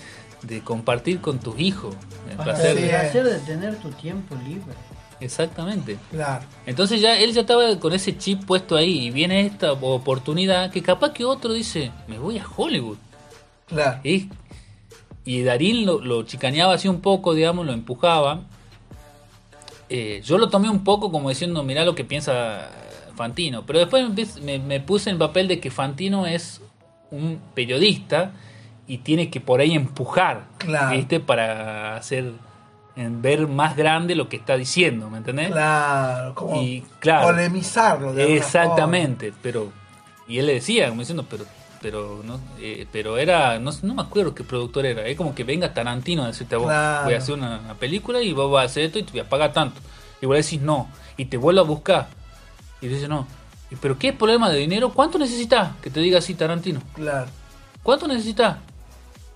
de compartir con tus hijos. El Hasta placer Sí. el de- placer de tener tu tiempo libre. Exactamente. Claro. Entonces ya él ya estaba con ese chip puesto ahí y viene esta oportunidad que capaz que otro dice, me voy a Hollywood. Claro. Y, y Darín lo, lo chicaneaba así un poco, digamos, lo empujaba. Eh, yo lo tomé un poco como diciendo, mirá lo que piensa Fantino. Pero después me, puse en el papel de que Fantino es un periodista y tiene que por ahí empujar, Claro. ¿viste? Para hacer en ver más grande lo que está diciendo, ¿me entendés? Claro. Como Y claro. polemizarlo. de Exactamente, pero y él le decía como diciendo, pero pero no eh, pero era no, no me acuerdo qué productor era, es como que venga Tarantino a decirte a vos, Claro. voy a hacer una, una película y vos vas a hacer esto y te voy a pagar tanto. Y vos le decís no y te vuelve a buscar. Y dice no. ¿Y pero qué problema de dinero? ¿Cuánto necesitas? Que te diga así Tarantino. Claro. ¿Cuánto necesitas?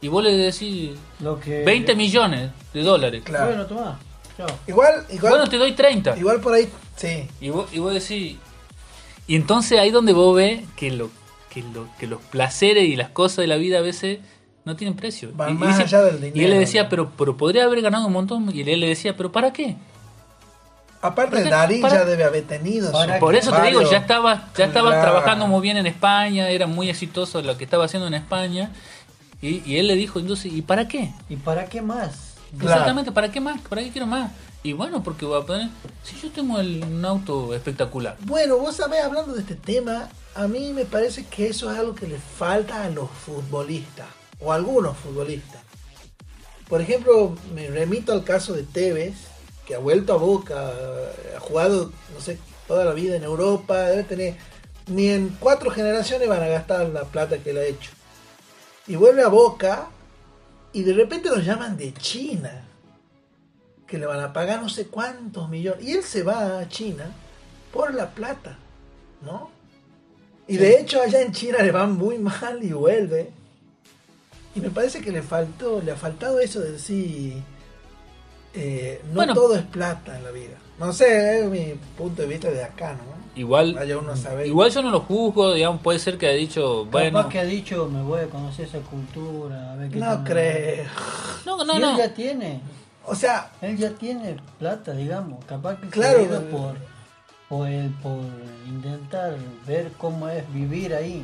Y vos le decís Lo que 20 millones de dólares. Claro. Bueno, toma. Chao. Igual, igual, Bueno, te doy 30. igual por ahí, sí. Y vos, y vos decís. Y entonces ahí donde vos ves que, lo, que, lo, que los placeres y las cosas de la vida a veces no tienen precio. Van y, más allá del dinero, Y él le decía, pero, pero podría haber ganado un montón. Y él le decía, pero ¿para qué? Aparte, Porque Darín para- ya debe haber tenido. Su- Por eso te digo, ya estaba, ya estaba Claro. trabajando muy bien en España, era muy exitoso lo que estaba haciendo en España. Y, y él le dijo, entonces, ¿y para qué? ¿Y para qué más? Claro. Exactamente, ¿para qué más? ¿Para qué quiero más? Y bueno, porque voy a poner, si yo tengo un auto espectacular. Bueno, vos sabés, hablando de este tema, a mí me parece que eso es algo que le falta a los futbolistas, o a algunos futbolistas. Por ejemplo, me remito al caso de Tevez, que ha vuelto a Boca, ha jugado, no sé, toda la vida en Europa, debe tener, ni en cuatro generaciones van a gastar la plata que él ha hecho. Y vuelve a Boca, y de repente los llaman de China, que le van a pagar no sé cuántos millones, y él se va a China por la plata, ¿no? Y de hecho allá en China le van muy mal y vuelve. Y me parece que le faltó, le ha faltado eso de decir, eh, no Bueno. todo es plata en la vida. No sé, es mi punto de vista de acá, ¿no? Igual, Vaya uno a saber. igual yo no lo juzgo, digamos, puede ser que haya dicho, bueno, Capaz que ha dicho, me voy a conocer esa cultura, a ver qué No creo. no, va". no, Si no, Él ya tiene, O sea, él ya tiene plata, digamos. Capaz que se Claro, ido pero- por, por, el- por intentar ver cómo es vivir ahí.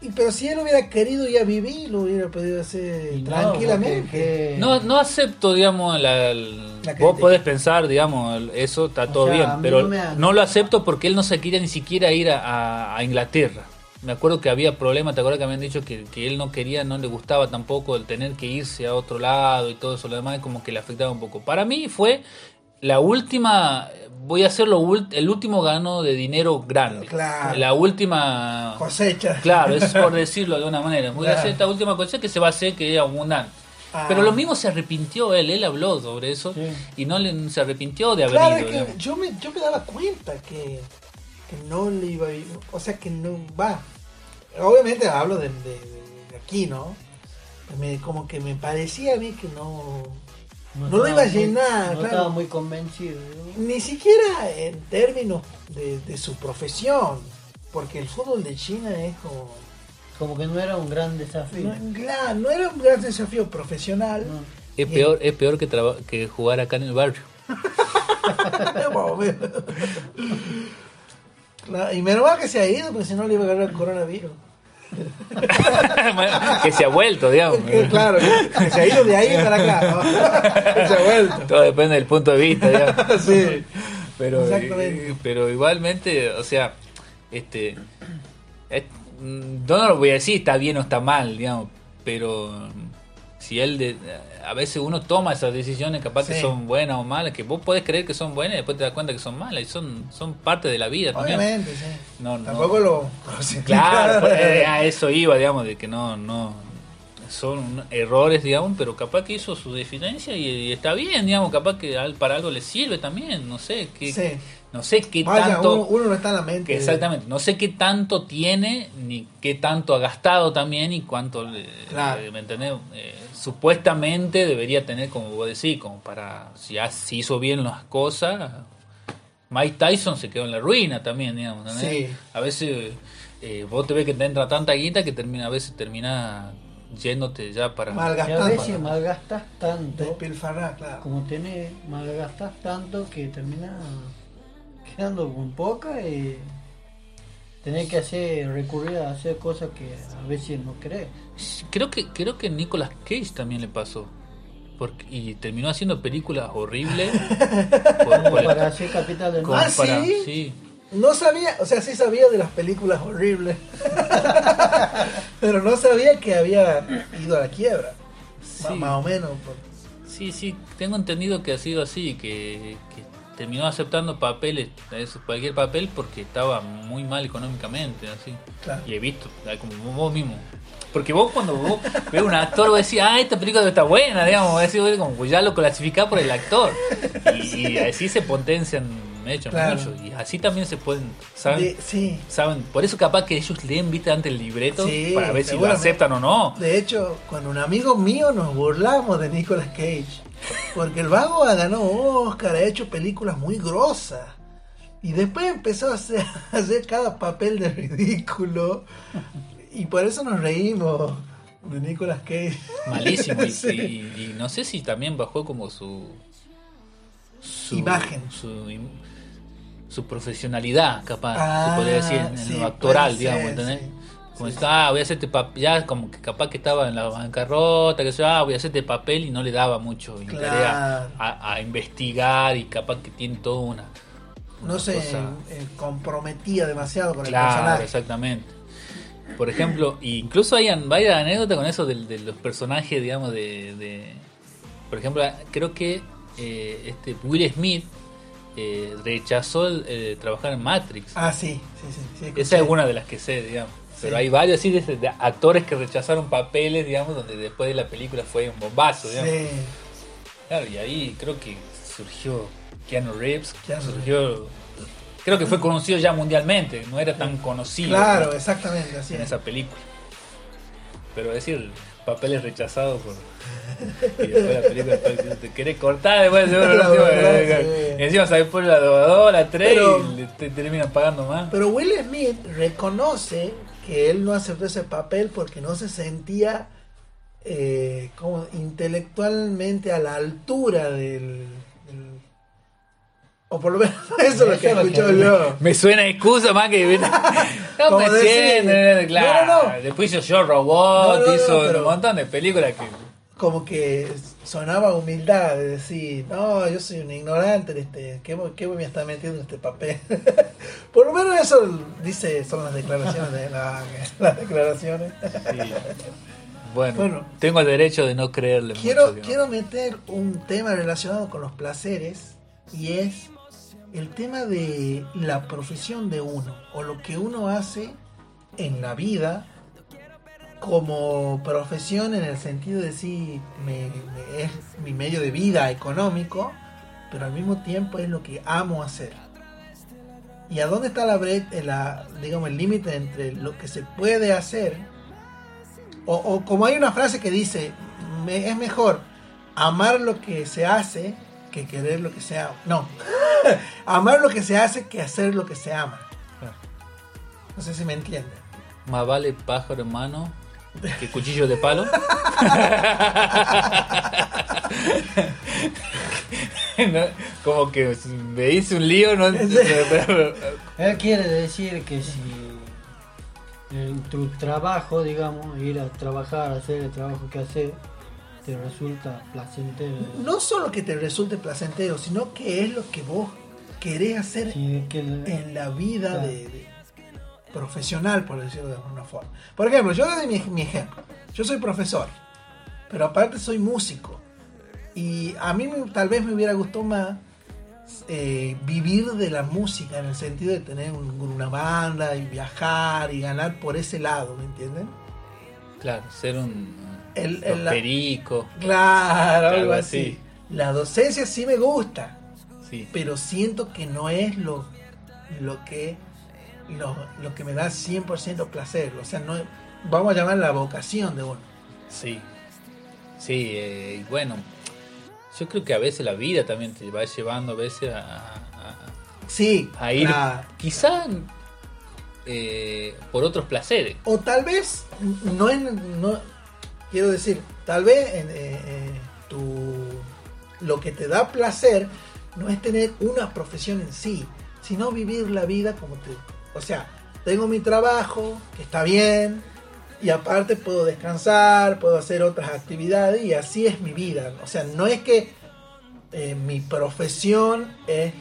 y, pero si él hubiera querido ya vivir, lo hubiera podido hacer no, tranquilamente. no, no acepto, digamos, la, el- La vos podés pensar, digamos, el- eso está O todo sea, bien, pero no lo acepto porque él no se quería ni siquiera ir a, a- a Inglaterra. Me acuerdo que había problemas, te acuerdas que habían dicho que, que él no quería, no le gustaba tampoco el tener que irse a otro lado y todo eso, lo demás como que le afectaba un poco. Para mí fue la última, voy a hacer lo ult- el último gano de dinero grande. Claro. La última Cosecha. Claro, es por decirlo de una manera. Voy a Claro. hacer esta última cosa que se va a hacer que es abundante. Ah. Pero lo mismo se arrepintió él, él habló sobre eso Sí. y no le, se arrepintió de haber Claro, ido. es que yo me, yo me daba cuenta que, que no le iba a ir, o sea que no va. Obviamente hablo de, de- de aquí, ¿no? Me- como que me parecía a mí que no, no lo iba a muy- llenar, No claro. estaba muy convencido. ¿no? ni siquiera en términos de, de su profesión, porque el fútbol de China es como... Como que no era un gran desafío. No, claro, no era un gran desafío profesional. No. Es peor, es peor que, traba- que jugar acá en el barrio. Claro, y menos mal que se ha ido, porque si no le iba a agarrar el coronavirus. que se ha vuelto, digamos. Que, claro, que se ha ido de ahí para acá. ¿no? Que se ha vuelto. Todo depende del punto de vista, digamos. Sí. Pero, Exactamente. eh, pero igualmente, o sea, este, mm, no lo voy a decir está bien o está mal, digamos, pero si él, de, a veces uno toma esas decisiones capaz que son buenas o malas, que vos podés creer que son buenas y después te das cuenta que son malas y son, son parte de la vida también. Obviamente, sí. No, no. Tampoco lo. Claro, pues, eh, a eso iba, digamos, de que no, no son errores, digamos, pero capaz que hizo su diferencia y, y está bien, digamos, capaz que al- para algo le sirve también, no sé, que, Sí. No sé qué Vaya, tanto, uno, uno no está en la mente. que exactamente, no sé qué tanto tiene ni qué tanto ha gastado también y cuánto, le- Claro. le- ¿me entendés? Eh, supuestamente debería tener, como vos decís, como para si, ha- si hizo bien las cosas. Mike Tyson se quedó en la ruina también, digamos. Sí. A veces eh, vos te ves que te entra tanta guita que termina a veces termina yéndote ya para Y a veces malgastas tanto, Despilfarrar, claro. como tenés, malgastas tanto que termina quedando con poca y tenés que hacer, recurrir a hacer cosas que a veces no querés. creo que creo que Nicolas Cage también le pasó porque y terminó haciendo películas horribles por- Como por- para hacer capital del Ah, mar. para- ¿sí? sí. No sabía, o sea, sí sabía de las películas horribles. Pero no sabía que había ido a la quiebra. Sí. Más o menos. por- Sí, sí, tengo entendido que ha sido así, que, que terminó aceptando papeles, eso, cualquier papel porque estaba muy mal económicamente, así. Claro. Y he visto, como vos mismo. Porque vos cuando vos ves un actor, vos decís, ah, esta película está buena, digamos, vos decís, vos como, pues ya lo clasificás por el actor. Y, y así se potencian hechos Claro. mucho. Y así también se pueden, ¿saben? De- sí. saben Por eso capaz que ellos leen, viste, antes el libreto, Sí, para ver si lo aceptan o no. De hecho, con un amigo mío nos burlamos de Nicolas Cage. Porque el vago ganó Oscar, ha hecho películas muy grosas. Y después empezó a hacer, a hacer cada papel de ridículo. Y por eso nos reímos de Nicolas Cage. Malísimo. Y, Sí. y- y no sé si también bajó como su. su Imagen. Su, su profesionalidad, capaz, Ah, se podría decir, en, sí, lo actoral, digamos, ¿entendés? sí. Como Sí, ah, voy a hacerte papel, ya como que capaz que estaba en la bancarrota, que sea, ah, voy a hacerte papel y no le daba mucho interés a- investigar y capaz que tiene toda una. No se cosa- eh, comprometía demasiado con el Claro, personaje. exactamente. Por ejemplo, incluso hay varias anécdotas con eso de, de los personajes, digamos, de, de- Por ejemplo, creo que eh, este Will Smith eh, rechazó el, eh, trabajar en Matrix. Ah, sí, sí, sí. Esa es una de las que sé, digamos. Pero Sí. hay varios así de, de actores que rechazaron papeles, digamos, donde después de la película fue un bombazo, digamos. Sí. Claro, y ahí creo que surgió Keanu Reeves, Keanu surgió... Creo que fue conocido ya mundialmente, no era tan conocido. Claro, ¿no? exactamente, así en es. esa película. Pero decir papeles rechazados por. Y después la película después te querés cortar después seguro La no, verdad, eh, sí. Encima sabes por la 2, la 3 Pero- y le- te terminan pagando más. Pero Will Smith reconoce que él no aceptó ese papel porque no se sentía eh, como intelectualmente a la altura del- o por lo menos eso es lo que Eso es lo escucho que- yo. Me suena excusa más que. No me entienden, claro. no, no, no. Después hizo Yo Robot, hizo pero- un montón de películas que. Como que sonaba humildad de decir, no, yo soy un ignorante, de este, ¿qué, qué me está metiendo en este papel? por lo menos eso dice, son las declaraciones de la- las declaraciones. sí. Bueno, Bueno. tengo el derecho de no creerle. Quiero, mucho, quiero meter un tema relacionado con los placeres y es el tema de la profesión de uno o lo que uno hace en la vida como profesión en el sentido de si me, me- es mi medio de vida económico, pero al mismo tiempo es lo que amo hacer. ¿Y a dónde está la brecha, la, digamos, el límite entre lo que se puede hacer? O, o como hay una frase que dice, "Me- es mejor amar lo que se hace que querer lo que se ama. No, amar lo que se hace que hacer lo que se ama. No sé si me entienden. Más vale pájaro en mano que cuchillo de palo. No, como que me hice un lío, ¿no? Él quiere decir que si en tu trabajo, digamos, ir a trabajar, hacer el trabajo que haces, te resulta placentero. No solo que te resulte placentero, sino que es lo que vos querés hacer Sí, que el- en la vida Claro. de, de- profesional, por decirlo de alguna forma. Por ejemplo, yo doy mi, mi ejemplo. Yo soy profesor, pero aparte soy músico. Y a mí tal vez me hubiera gustado más eh, vivir de la música en el sentido de tener un- una banda y viajar y ganar por ese lado, ¿me entienden? Claro, ser un, El- los el- la- perico, Claro, algo Algo así. así. La docencia sí me gusta, sí. pero siento que no es lo, lo que lo, lo que me da 100% placer. O sea, no vamos a llamar la vocación de uno. Sí, sí, eh, bueno, yo creo que a veces la vida también te va llevando a veces a, a- Sí, a ir, claro. quizá eh, por otros placeres. O tal vez, no es, no, quiero decir, tal vez eh, eh, tu, lo que te da placer no es tener una profesión en sí, sino vivir la vida como te... O sea, tengo mi trabajo, que está bien, y aparte puedo descansar, puedo hacer otras actividades, y así es mi vida. O sea, no es que eh, mi profesión es...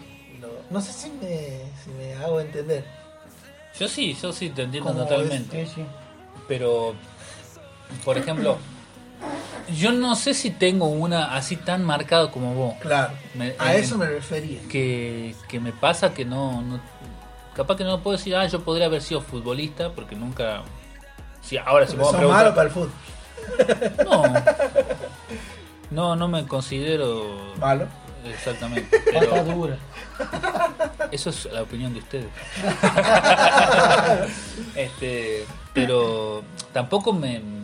no sé si me, si me hago entender. Yo sí, yo sí te entiendo totalmente. Sí, sí. Pero, por ejemplo, yo no sé si tengo una así tan marcada como vos. Claro, Me- a eh, eso me refería. que, que me pasa que no, no- capaz que no puedo decir ah yo podría haber sido futbolista porque nunca si ahora si Porque vos me malo para el fútbol. no no no me considero Malo. exactamente pero dura. eso es la opinión de ustedes este pero tampoco me, me-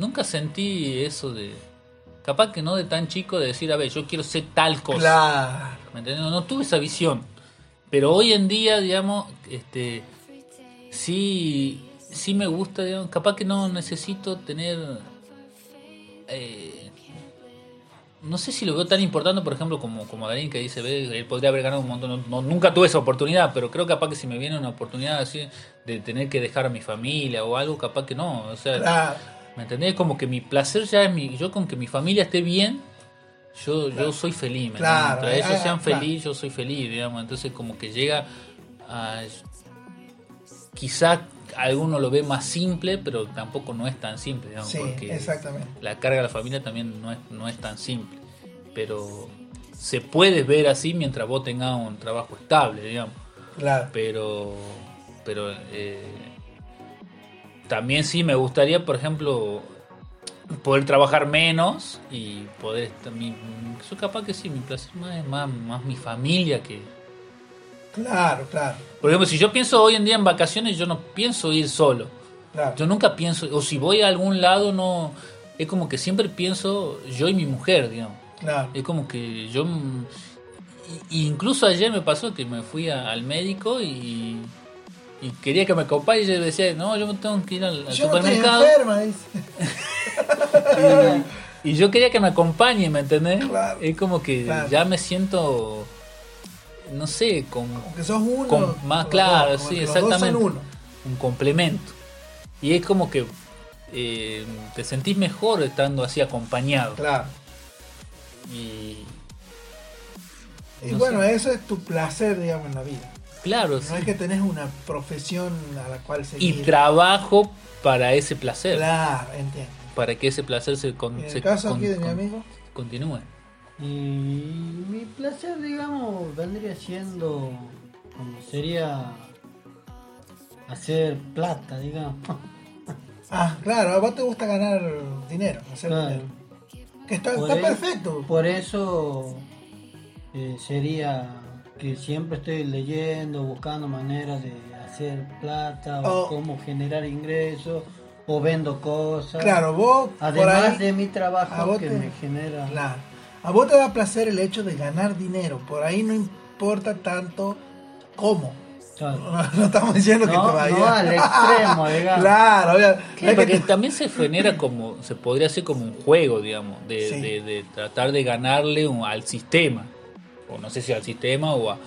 nunca sentí eso de capaz que no de tan chico de decir a ver yo quiero ser tal cosa Claro. No, no tuve esa visión. Pero hoy en día, digamos, este sí, sí me gusta, digamos, capaz que no necesito tener eh, no sé si lo veo tan importante, por ejemplo, como, como Darín que dice, ve, él podría haber ganado un montón. No- no- nunca tuve esa oportunidad, pero creo capaz que si me viene una oportunidad así de tener que dejar a mi familia o algo, capaz que no. O sea, Claro. ¿Me entendés? Como que mi placer ya es mi. Yo con que mi familia esté bien, yo, yo soy feliz. ¿me Claro? Mientras ellos ah, sean claro. felices, yo soy feliz, digamos. Entonces, como que llega a. Quizá alguno lo ve más simple, pero tampoco no es tan simple, digamos. Sí, porque exactamente. la carga de la familia también no es, no es tan simple. Pero se puede ver así mientras vos tengas un trabajo estable, digamos Claro. pero pero eh, también sí me gustaría por ejemplo poder trabajar menos y poder estar mi, yo capaz que sí mi placer más es más, más mi familia que Claro, claro. por ejemplo si yo pienso hoy en día en vacaciones yo no pienso ir solo claro. yo nunca pienso o si voy a algún lado no es como que siempre pienso yo y mi mujer digamos Claro. es como que yo. Incluso ayer me pasó que me fui a- al médico y, y quería que me acompañe. Y yo decía, no, yo me tengo que ir al, al Yo supermercado. enferma, dice. y yo quería que me acompañe, ¿me entendés? Claro. Es como que Claro. ya me siento. No sé, con Aunque sos uno. Con- más como claro, dos, como sí, que exactamente. uno. un complemento. Y es como que eh, te sentís mejor estando así acompañado. Claro. Y Y No bueno, sé. eso es tu placer, digamos, en la vida. Claro, No sí. es que tenés una profesión a la cual y seguir. trabajo para ese placer. Claro, entiendo. para que ese placer se, con, En el se caso con- aquí de mi amigo, continúe. Y mi placer, digamos, vendría siendo como sería hacer plata, digamos. ah, claro, a vos te gusta ganar dinero, hacer Claro. dinero. Que está, Por está e- perfecto. Por eso eh, sería que siempre estoy leyendo, buscando maneras de hacer plata o Oh. cómo generar ingresos o vendo cosas. Claro, vos Además ahí, de mi trabajo que te- me genera. Claro. A vos te da placer el hecho de ganar dinero. Por ahí no importa tanto cómo. Claro. No, no estamos diciendo que te vayas. no al extremo, digamos. Claro, que porque también se genera como, se podría hacer como un juego, digamos, de, Sí. de- de tratar de ganarle un- al sistema, o no sé si al sistema o a,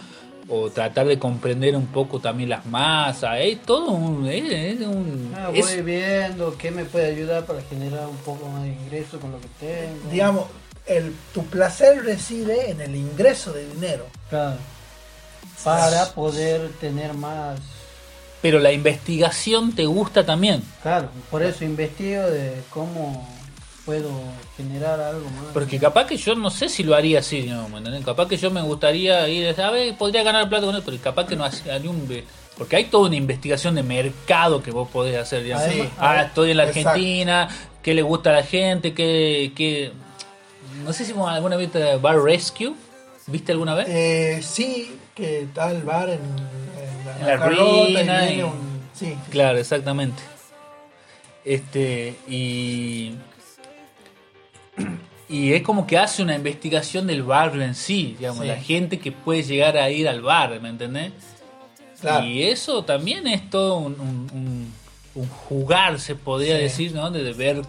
o tratar de comprender un poco también las masas. Es todo un. Es, es un Ah, es- voy viendo qué me puede ayudar para generar un poco más de ingreso con lo que tengo. Digamos, el, tu placer reside en el ingreso de dinero. Claro. Para poder tener más. pero la investigación te gusta también. Claro, por eso investigo de cómo puedo generar algo más. Porque capaz que yo no sé si lo haría así, ¿no? Capaz que yo me gustaría ir, a ver, podría ganar plata con él, pero capaz que no haría ni un... Porque hay toda una investigación de mercado que vos podés hacer, digamos. Sí, ah, estoy en la exacto. Argentina, qué le gusta a la gente, qué... qué... No sé si vos alguna vez viste Bar Rescue, ¿viste alguna vez? Eh, sí, que está el bar en, en la, En la ruina y- un- sí, Claro, exactamente. Este, y. Y es como que hace una investigación del barrio en sí, digamos, Sí. la gente que puede llegar a ir al bar, ¿me entendés? claro. Y eso también es todo un, un- un- un jugar, se podría Sí. decir, ¿no? De, de ver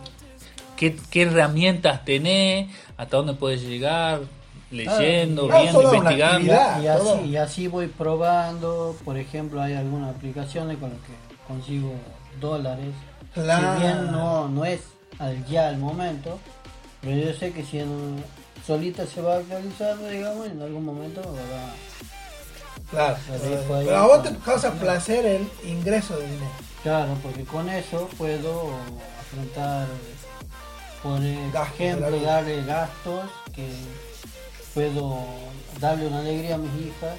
qué, qué herramientas tenés, hasta dónde puedes llegar, leyendo, Claro, viendo, investigando. y, así, y así voy probando. Por ejemplo, hay algunas aplicaciones con las que consigo dólares. Claro. Si bien no, no es al ya al momento, pero yo sé que si en, solita se va actualizando, digamos, en algún momento me va a Claro. Pero a vos te causa placer el ingreso de dinero. Claro, porque con eso puedo afrontar, por ejemplo, darle gastos que puedo darle una alegría a mis hijas,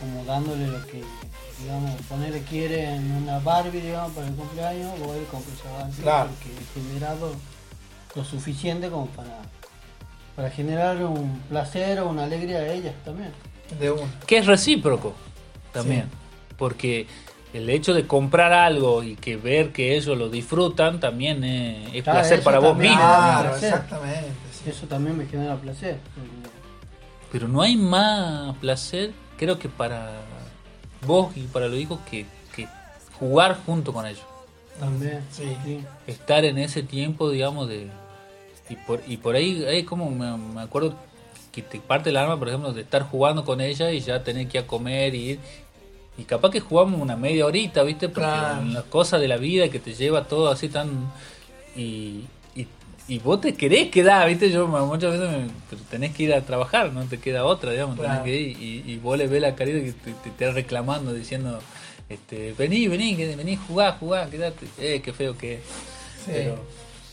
como dándole lo que, digamos, ponerle quieren una Barbie, digamos, para el cumpleaños, voy y compro esa Barbie Claro. porque he generado lo suficiente como para, para generar un placer o una alegría a ellas también. De que es recíproco también, porque el hecho de comprar algo y que ver que ellos lo disfrutan también es, es Claro, placer para vos mismo. Claro, exactamente. sí. Eso también me genera placer. Pero no hay más placer, creo que para vos y para los hijos, que, que jugar junto con ellos. También. Sí. Estar en ese tiempo, digamos, de... Y por, y por ahí, como me, me acuerdo que te parte el alma, por ejemplo, de estar jugando con ella y ya tener que ir a comer y ir. Y capaz que jugamos una media horita, ¿viste? Porque Claro. las cosas de la vida que te lleva todo así tan... Y, y, y vos te querés quedar, ¿viste? Yo muchas veces me, pero tenés que ir a trabajar, no te queda otra, digamos, tenés que ir. Y, y vos le ves la carita que te, te, está reclamando, diciendo, este, vení, vení, vení, jugá, jugá, quedate. Eh, qué feo que es. Sí. Pero,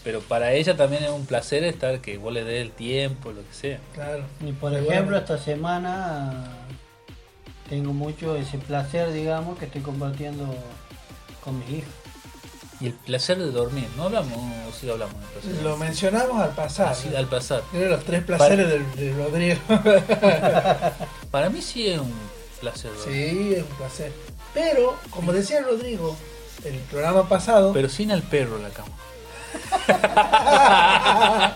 pero para ella también es un placer estar, que vos le des el tiempo, lo que sea. Claro. Y por ejemplo, bueno, esta semana tengo mucho ese placer, digamos, que estoy compartiendo con mis hijos. Y el placer de dormir, ¿no hablamos o sí hablamos del placer? Lo mencionamos al pasar. Así, al pasar. Eran los tres placeres del- de, Rodrigo. Para mí sí es un placer. dormir. sí, es un placer. Pero, como decía Rodrigo, el programa pasado, Pero sin el perro en la cama.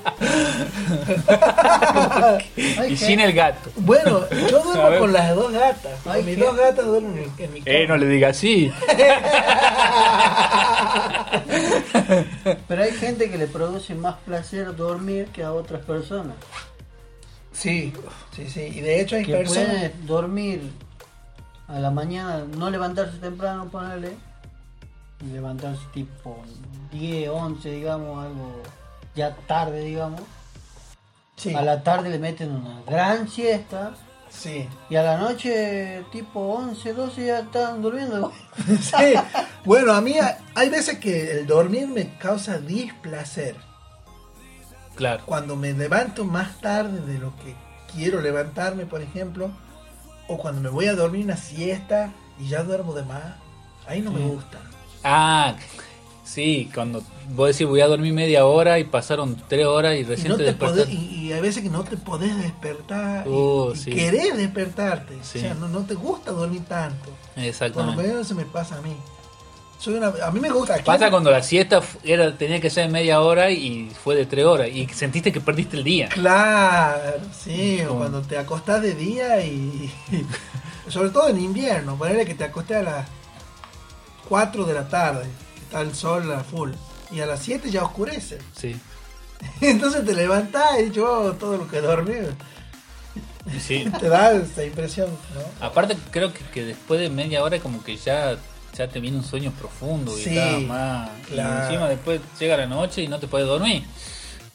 Y sin el gato. bueno, yo duermo con las dos gatas. Con Ay, mis ¿qué? dos gatas duermo en, mi- mi cama. Eh, no le diga así. Pero hay gente que le produce más placer dormir que a otras personas. Sí, sí, sí. Y de hecho hay Que personas... puede dormir a la mañana, no levantarse temprano, ponerle, levantarse tipo 10, 11, digamos, algo ya tarde, digamos. Sí, A la tarde le meten una gran siesta sí. y a la noche tipo 11, 12 ya están durmiendo. Sí. Bueno, a mí ha- hay veces que el dormir me causa displacer. Claro. Cuando me levanto más tarde de lo que quiero levantarme, por ejemplo, o cuando me voy a dormir una siesta y ya duermo de más, ahí no me gusta. Ah, sí, cuando vos decís voy a dormir media hora y pasaron tres horas y Y, recién no te te podés- y, y hay veces que no te podés despertar y- Uh, y, sí. querés despertarte. Sí. O sea, no, no te gusta dormir tanto. Por lo Exactamente. menos se me pasa a mí. Soy una, a mí me gusta. aquí- Pasa cuando la siesta era, tenía que ser de media hora y fue de tres horas y sentiste que perdiste el día. Claro, sí, cuando te acostás de día y, sobre todo en invierno, ponerle que te acostés a las 4 de la tarde, está el sol a full, y a las 7 ya oscurece. Sí. Entonces te levantás y yo todo lo que dormí Sí. Te da esa impresión, ¿no? Aparte creo que, que después de media hora como que ya, ya te viene un sueño profundo y Sí, estás más... y encima después llega la noche y no te puedes dormir.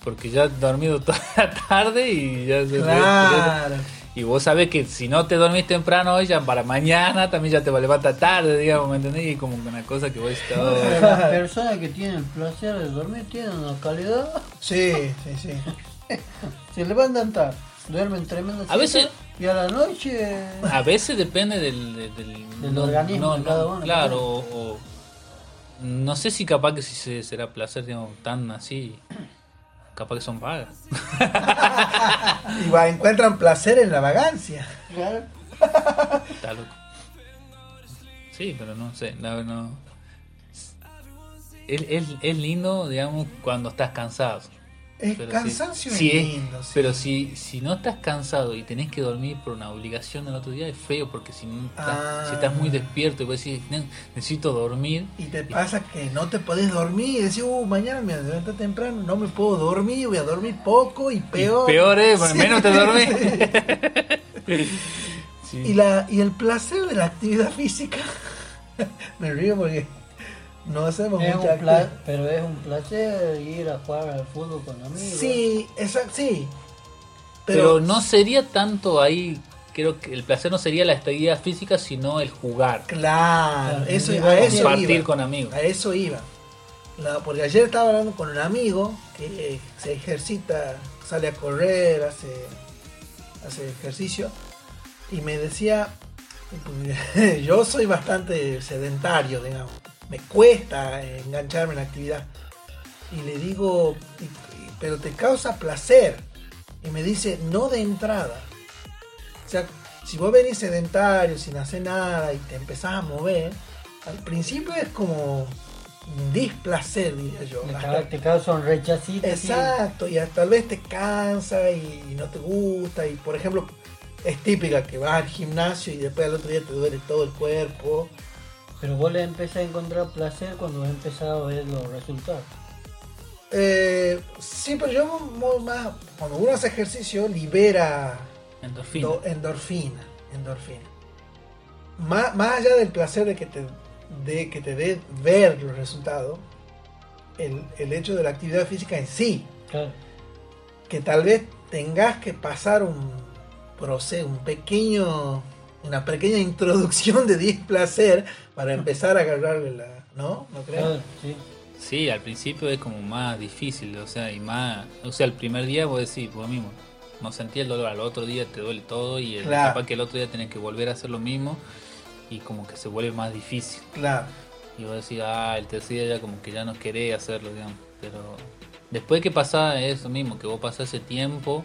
Porque ya has dormido toda la tarde y ya se- Claro. Y vos sabés que si no te dormís temprano hoy, ya para mañana también ya te va a levantar tarde, digamos, ¿me entendés? Y como que una cosa que vos estás... Pero Las personas que tienen el placer de dormir tienen una calidad. Sí, sí, sí. Se levantan tarde, duermen tremendo. A veces- Y a la noche. A veces depende del, del, del- Del organismo de cada uno, Claro, claro. o, o- no sé si capaz que si se, será placer, digamos, tan así. Capaz que son vagas. Y va, encuentran placer en la vagancia. Claro. Está loco. Sí, pero no sé, no. no. Es, es, es lindo, digamos, cuando estás cansado. Es Pero cansancio sí, es lindo. sí. Pero si, si no estás cansado y tenés que dormir por una obligación del otro día, es feo porque si, no estás, Ah. si estás muy despierto y vos decís, "Ne- necesito dormir, Y te pasa que no te podés dormir y decís, uh, mañana me levanto temprano, no me puedo dormir, voy a dormir poco y peor. Y peor es, Sí. menos te dormís. Sí. Y, la, y el placer de la actividad física, me río porque no hacemos Es mucha un pla- actividad. pero es un placer ir a jugar al fútbol con amigos. Sí, exacto, sí. Pero, no sería tanto ahí, creo que el placer no sería la actividad física, sino el jugar, Claro, Claro, eso, a eso compartir iba. con amigos. A eso iba. La- porque ayer estaba hablando con un amigo que se ejercita, sale a correr, hace, hace ejercicio, y me decía, yo soy bastante sedentario, digamos, me cuesta engancharme en la actividad. Y le digo, "Y- y- pero te causa placer. Y me dice, no de entrada. O sea, si vos venís sedentario, sin hacer nada, y te empezás a mover, al principio es como un displacer, diría yo. Hasta- Te causa un rechacito. Exacto, y tal vez te cansa y, y no te gusta. Y por ejemplo, es típica que vas al gimnasio y después al otro día te duele todo el cuerpo. Pero vos le empezás a encontrar placer cuando has empezado a ver los resultados. Eh, sí, pero yo más, cuando uno hace ejercicio, libera Endorfina. do- endorfina. endorfina. Más, más allá del placer de que te de que te dé ver los resultados, el, el hecho de la actividad física en sí, Claro. que tal vez tengas que pasar un proceso, un pequeño, una pequeña introducción de displacer para empezar a agarrarle la, ¿no? ¿No crees? Claro, sí. Sí, al principio es como más difícil, o sea, y más, o sea, el primer día vos decís, vos mismo, no sentí el dolor, al otro día te duele todo y el, Claro. capaz que el otro día tenés que volver a hacer lo mismo y como que se vuelve más difícil. Claro. Y vos decís, ah, el tercer día ya como que ya no querés hacerlo, digamos. Pero después que pasa eso mismo, que vos pasás ese tiempo,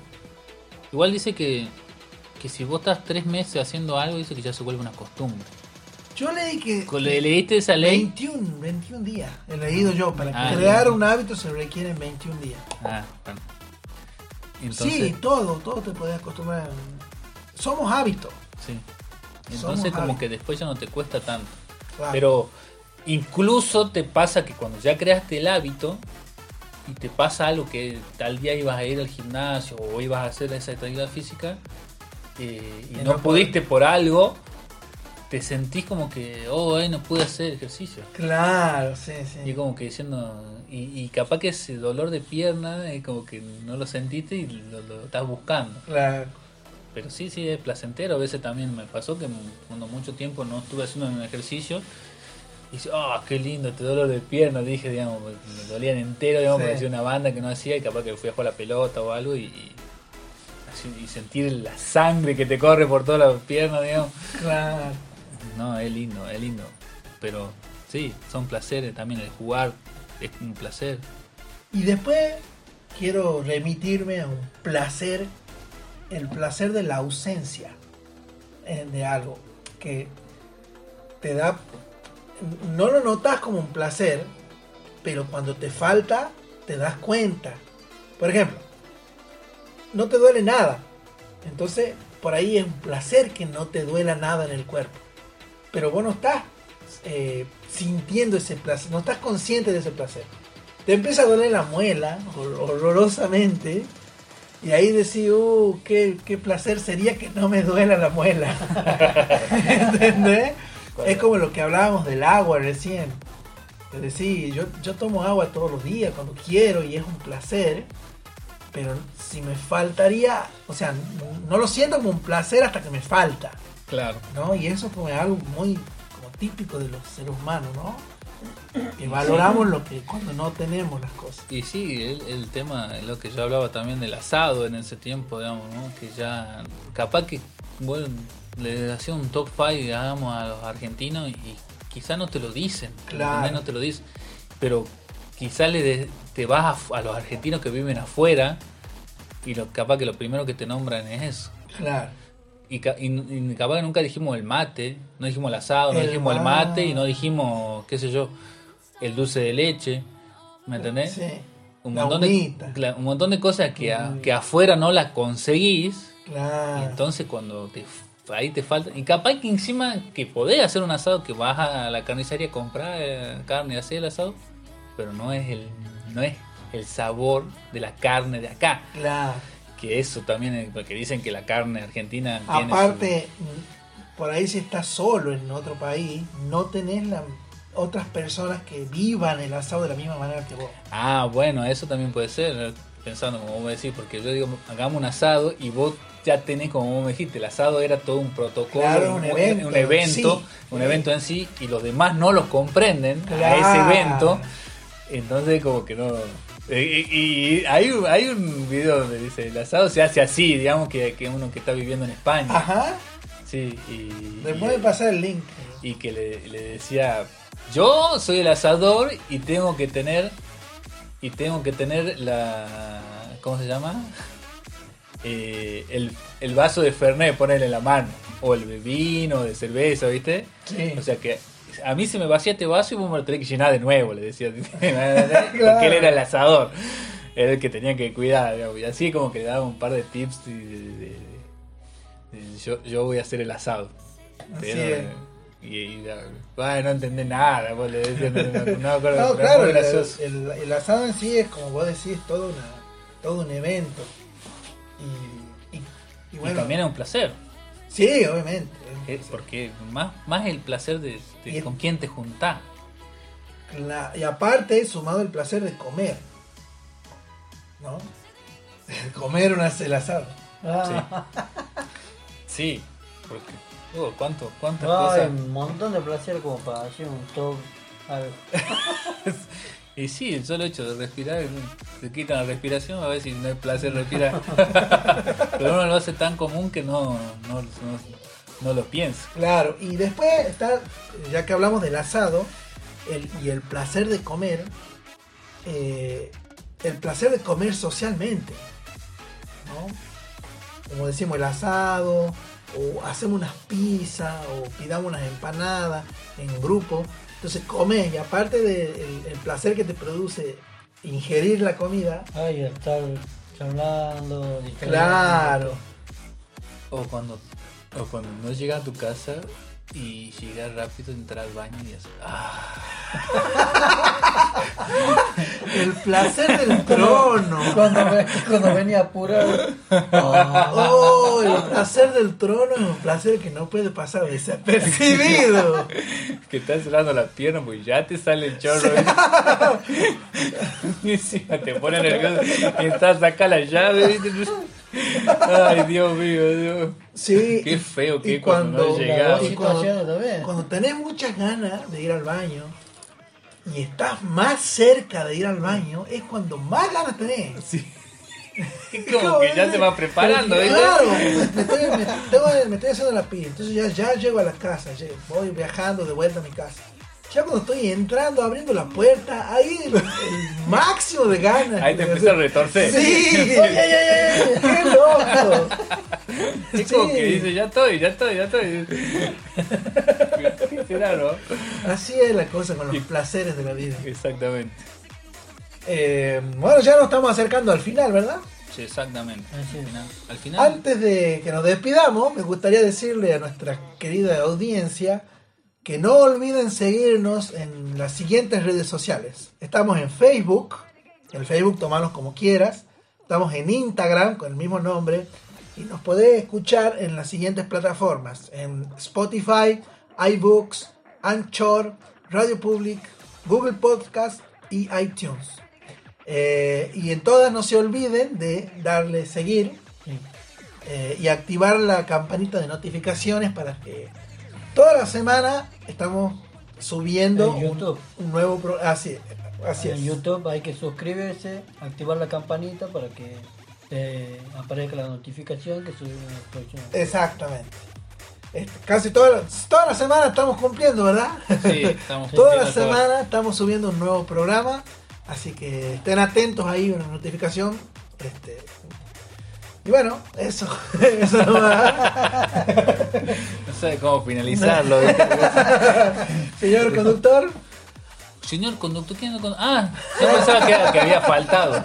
igual dice que, que si vos estás tres meses haciendo algo, dice que ya se vuelve una costumbre. Yo leí que ¿Le, ¿Leíste esa ley? 21, 21 días he leído yo. Para Ah, crear un hábito se requieren 21 días. Ah, bueno. Entonces, sí, todo, todo te puedes acostumbrar. Somos hábitos. Sí. Somos Entonces como hábitos. que después ya no te cuesta tanto. claro. Pero incluso te pasa que cuando ya creaste el hábito y te pasa algo que tal día ibas a ir al gimnasio o ibas a hacer esa actividad física eh, y no, no pudiste por algo, te sentís como que, oh, ay, no pude hacer ejercicio. Claro, sí, sí. Y como que diciendo, y, y capaz que ese dolor de pierna es como que no lo sentiste y lo, lo estás buscando. Claro. Pero sí, sí, es placentero. A veces también me pasó que cuando mucho tiempo no estuve haciendo un ejercicio, y dice, oh, qué lindo este dolor de pierna, dije, digamos, me dolían entero, digamos, Sí. una banda que no hacía y capaz que fui a jugar la pelota o algo y, y sentir la sangre que te corre por toda la pierna, digamos. Claro. No, es lindo, es lindo. Pero sí, son placeres también, el jugar es un placer. Y después quiero remitirme a un placer, el placer de la ausencia eh, de algo que te da, no lo notas como un placer, pero cuando te falta te das cuenta. Por ejemplo, no te duele nada, entonces por ahí es un placer que no te duela nada en el cuerpo, pero vos no estás eh, sintiendo ese placer, no estás consciente de ese placer te empieza a doler la muela hor- horrorosamente Y ahí decís, uh, qué, qué placer sería que no me duela la muela. ¿Entendés? Es como lo que hablábamos del agua recién. Es decir, yo, yo tomo agua todos los días cuando quiero y es un placer. Pero si me faltaría, o sea, no lo siento como un placer hasta que me falta. Claro. ¿no? Y eso como es algo muy como típico de los seres humanos, ¿no? Que valoramos lo que cuando no tenemos las cosas. Y sí, el, el tema, lo que yo hablaba también del asado en ese tiempo, digamos, ¿no? Que ya, capaz que, bueno, le hacía un top 5, digamos, a los argentinos y quizá no te lo dicen, Claro. no te lo dicen, pero quizá le de- te vas a, a los argentinos que viven afuera y lo, capaz que lo primero que te nombran es eso. Claro. Y, ca- y- y capaz que nunca dijimos el mate, no dijimos el asado, no dijimos el mate. y no dijimos, qué sé yo, el dulce de leche, ¿me entendés? Sí. un montón, de, un montón de cosas que, a- que afuera no las conseguís Claro. y entonces cuando te ahí te falta y capaz que encima que podés hacer un asado que vas a la carnicería a comprar eh, carne y hacer el asado pero no es el no es el sabor de la carne de acá Claro. que eso también es porque dicen que la carne argentina tiene Aparte, mm, por ahí si estás solo en otro país, no tenés la- otras personas que vivan el asado de la misma manera que vos. ah bueno eso también puede ser eh, pensando como vos me decís porque yo digo hagamos un asado y vos ya tenés como vos me dijiste el asado era todo un protocolo Claro, un evento, un evento, sí. un evento en sí y los demás no lo comprenden a ese evento entonces como que no eh, y, y hay, un- hay un video donde dice el asado se hace así digamos que, que uno que está viviendo en España Ajá. sí y, Después y- de pasar el link. y que le, le decía yo soy el asador y tengo que tener y tengo que tener la ¿cómo se llama? Eh, el, el vaso de Fernet ponerle en la mano o el vino de cerveza ¿viste? Sí. o sea que a mí se me vacía este vaso y vos me lo tenés que llenar de nuevo le decía. Porque él era el asador. Era el que tenía que cuidar digamos, y así como que le daba un par de tips de- de- de- de- yo, yo voy a hacer el asado. Así pero, es. y, y, ay, no entendés nada, vos le decías, no, no, acuerdo, No, claro, el, gracioso. el- el asado en sí es como vos decís, todo, una, todo un evento. Y, y- y y bueno, también es un placer, sí, obviamente. eh, porque más, más el placer de, de con quién te juntás. La- y aparte, sumado el placer de comer. ¿No? comer una, el asado. Ah, Sí, porque, oh, ¿cuánto, ¿cuántas cosas? un montón de placer como para hacer un top. algo. Y sí, el solo hecho de respirar, te quitan la respiración, a ver si no hay placer respirar. Pero uno lo hace tan común que no, no, no, no lo piensa. Claro, y después está, ya que hablamos del asado el- y el placer de comer, eh, el placer de comer socialmente, ¿no? Como decimos, el asado, o hacemos unas pizzas, o pidamos unas empanadas en grupo. Entonces comes y aparte del el placer que te produce ingerir la comida, Ay, estar charlando, claro, O cuando, o cuando no llegas a tu casa y llegas rápido, entrar al baño y haces, ah, el placer del trono. Cuando, ve- cuando venía apurado. Oh, el placer del trono es un placer que no puede pasar desapercibido. que estás cerrando la pierna pues ya te sale el chorro. y encima te pone nervioso y estás a sacar la llave. ¿viste? Ay, Dios mío, Dios. Sí. Qué feo que cuando no cuando, y cuando, cuando tenés muchas ganas de ir al baño y estás más cerca de ir al baño, es cuando más ganas tenés. Sí. Como que ya se va preparando, ¿viste? Claro, me estoy, me, tengo- me estoy haciendo la pila, entonces ya, ya llego a la casa, voy viajando de vuelta a mi casa. Ya cuando estoy entrando, abriendo la puerta, ahí el, máximo de ganas. Ahí te empieza a retorcer. Sí, ay, ay, ay, ay, qué loco. Es como Sí. que dice, ya estoy, ya estoy, ya estoy. ¿Qué será, no? Así es la cosa con los placeres de la vida. Exactamente. Eh, bueno, ya nos estamos acercando al final, ¿verdad? Sí, exactamente. Final, al final Antes de que nos despidamos, me gustaría decirle a nuestra querida audiencia que no olviden seguirnos en las siguientes redes sociales. Estamos en Facebook, en Facebook tomanos como quieras, Estamos en Instagram con el mismo nombre. Y nos podés escuchar en las siguientes plataformas. En Spotify, iBooks, Anchor, Radio Public, Google Podcast y iTunes. Eh, y en todas no se olviden de darle seguir eh, y activar la campanita de notificaciones para que toda la semana estamos subiendo En un, YouTube. un nuevo programa. Así, así en es. YouTube hay que suscribirse, activar la campanita para que te aparezca la notificación que subimos el próximo. Exactamente. Este, casi toda la, toda la semana estamos cumpliendo, ¿verdad? Sí, estamos toda la cumpliendo todo. semana estamos subiendo un nuevo programa. Así que estén atentos ahí, una notificación. Este, y bueno, eso. eso. No sé cómo finalizarlo. Señor conductor. Señor conductor, ¿quién no con- Ah, yo pensaba que, que había faltado.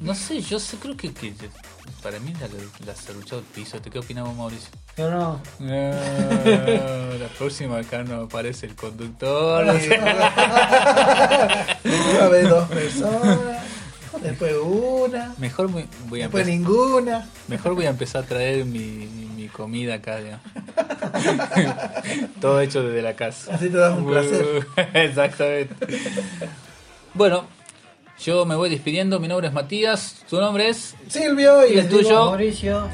No sé, yo sé, creo que, que para mí la, la cerruchado el piso. ¿Te qué opinamos, Mauricio? Yo no, No, la próxima acá no aparece el conductor. Va a haber dos personas. Después una. Mejor voy, voy a Después empezar, ninguna. mejor voy a empezar a traer mi, mi, mi comida acá. Todo hecho desde la casa. Así te das un placer. Exactamente. Bueno, yo me voy despidiendo. Mi nombre es Matías. ¿Tu nombre es? Silvio y ¿Y el tuyo? Mauricio.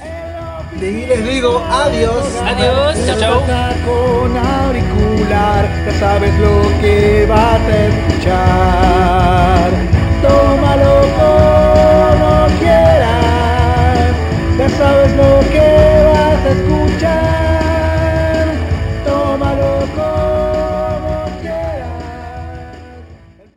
Y les digo adiós. Adiós, chao, chao. Con auricular, ya sabes lo que vas a escuchar tómalo como quieras, ya sabes lo que vas a escuchar.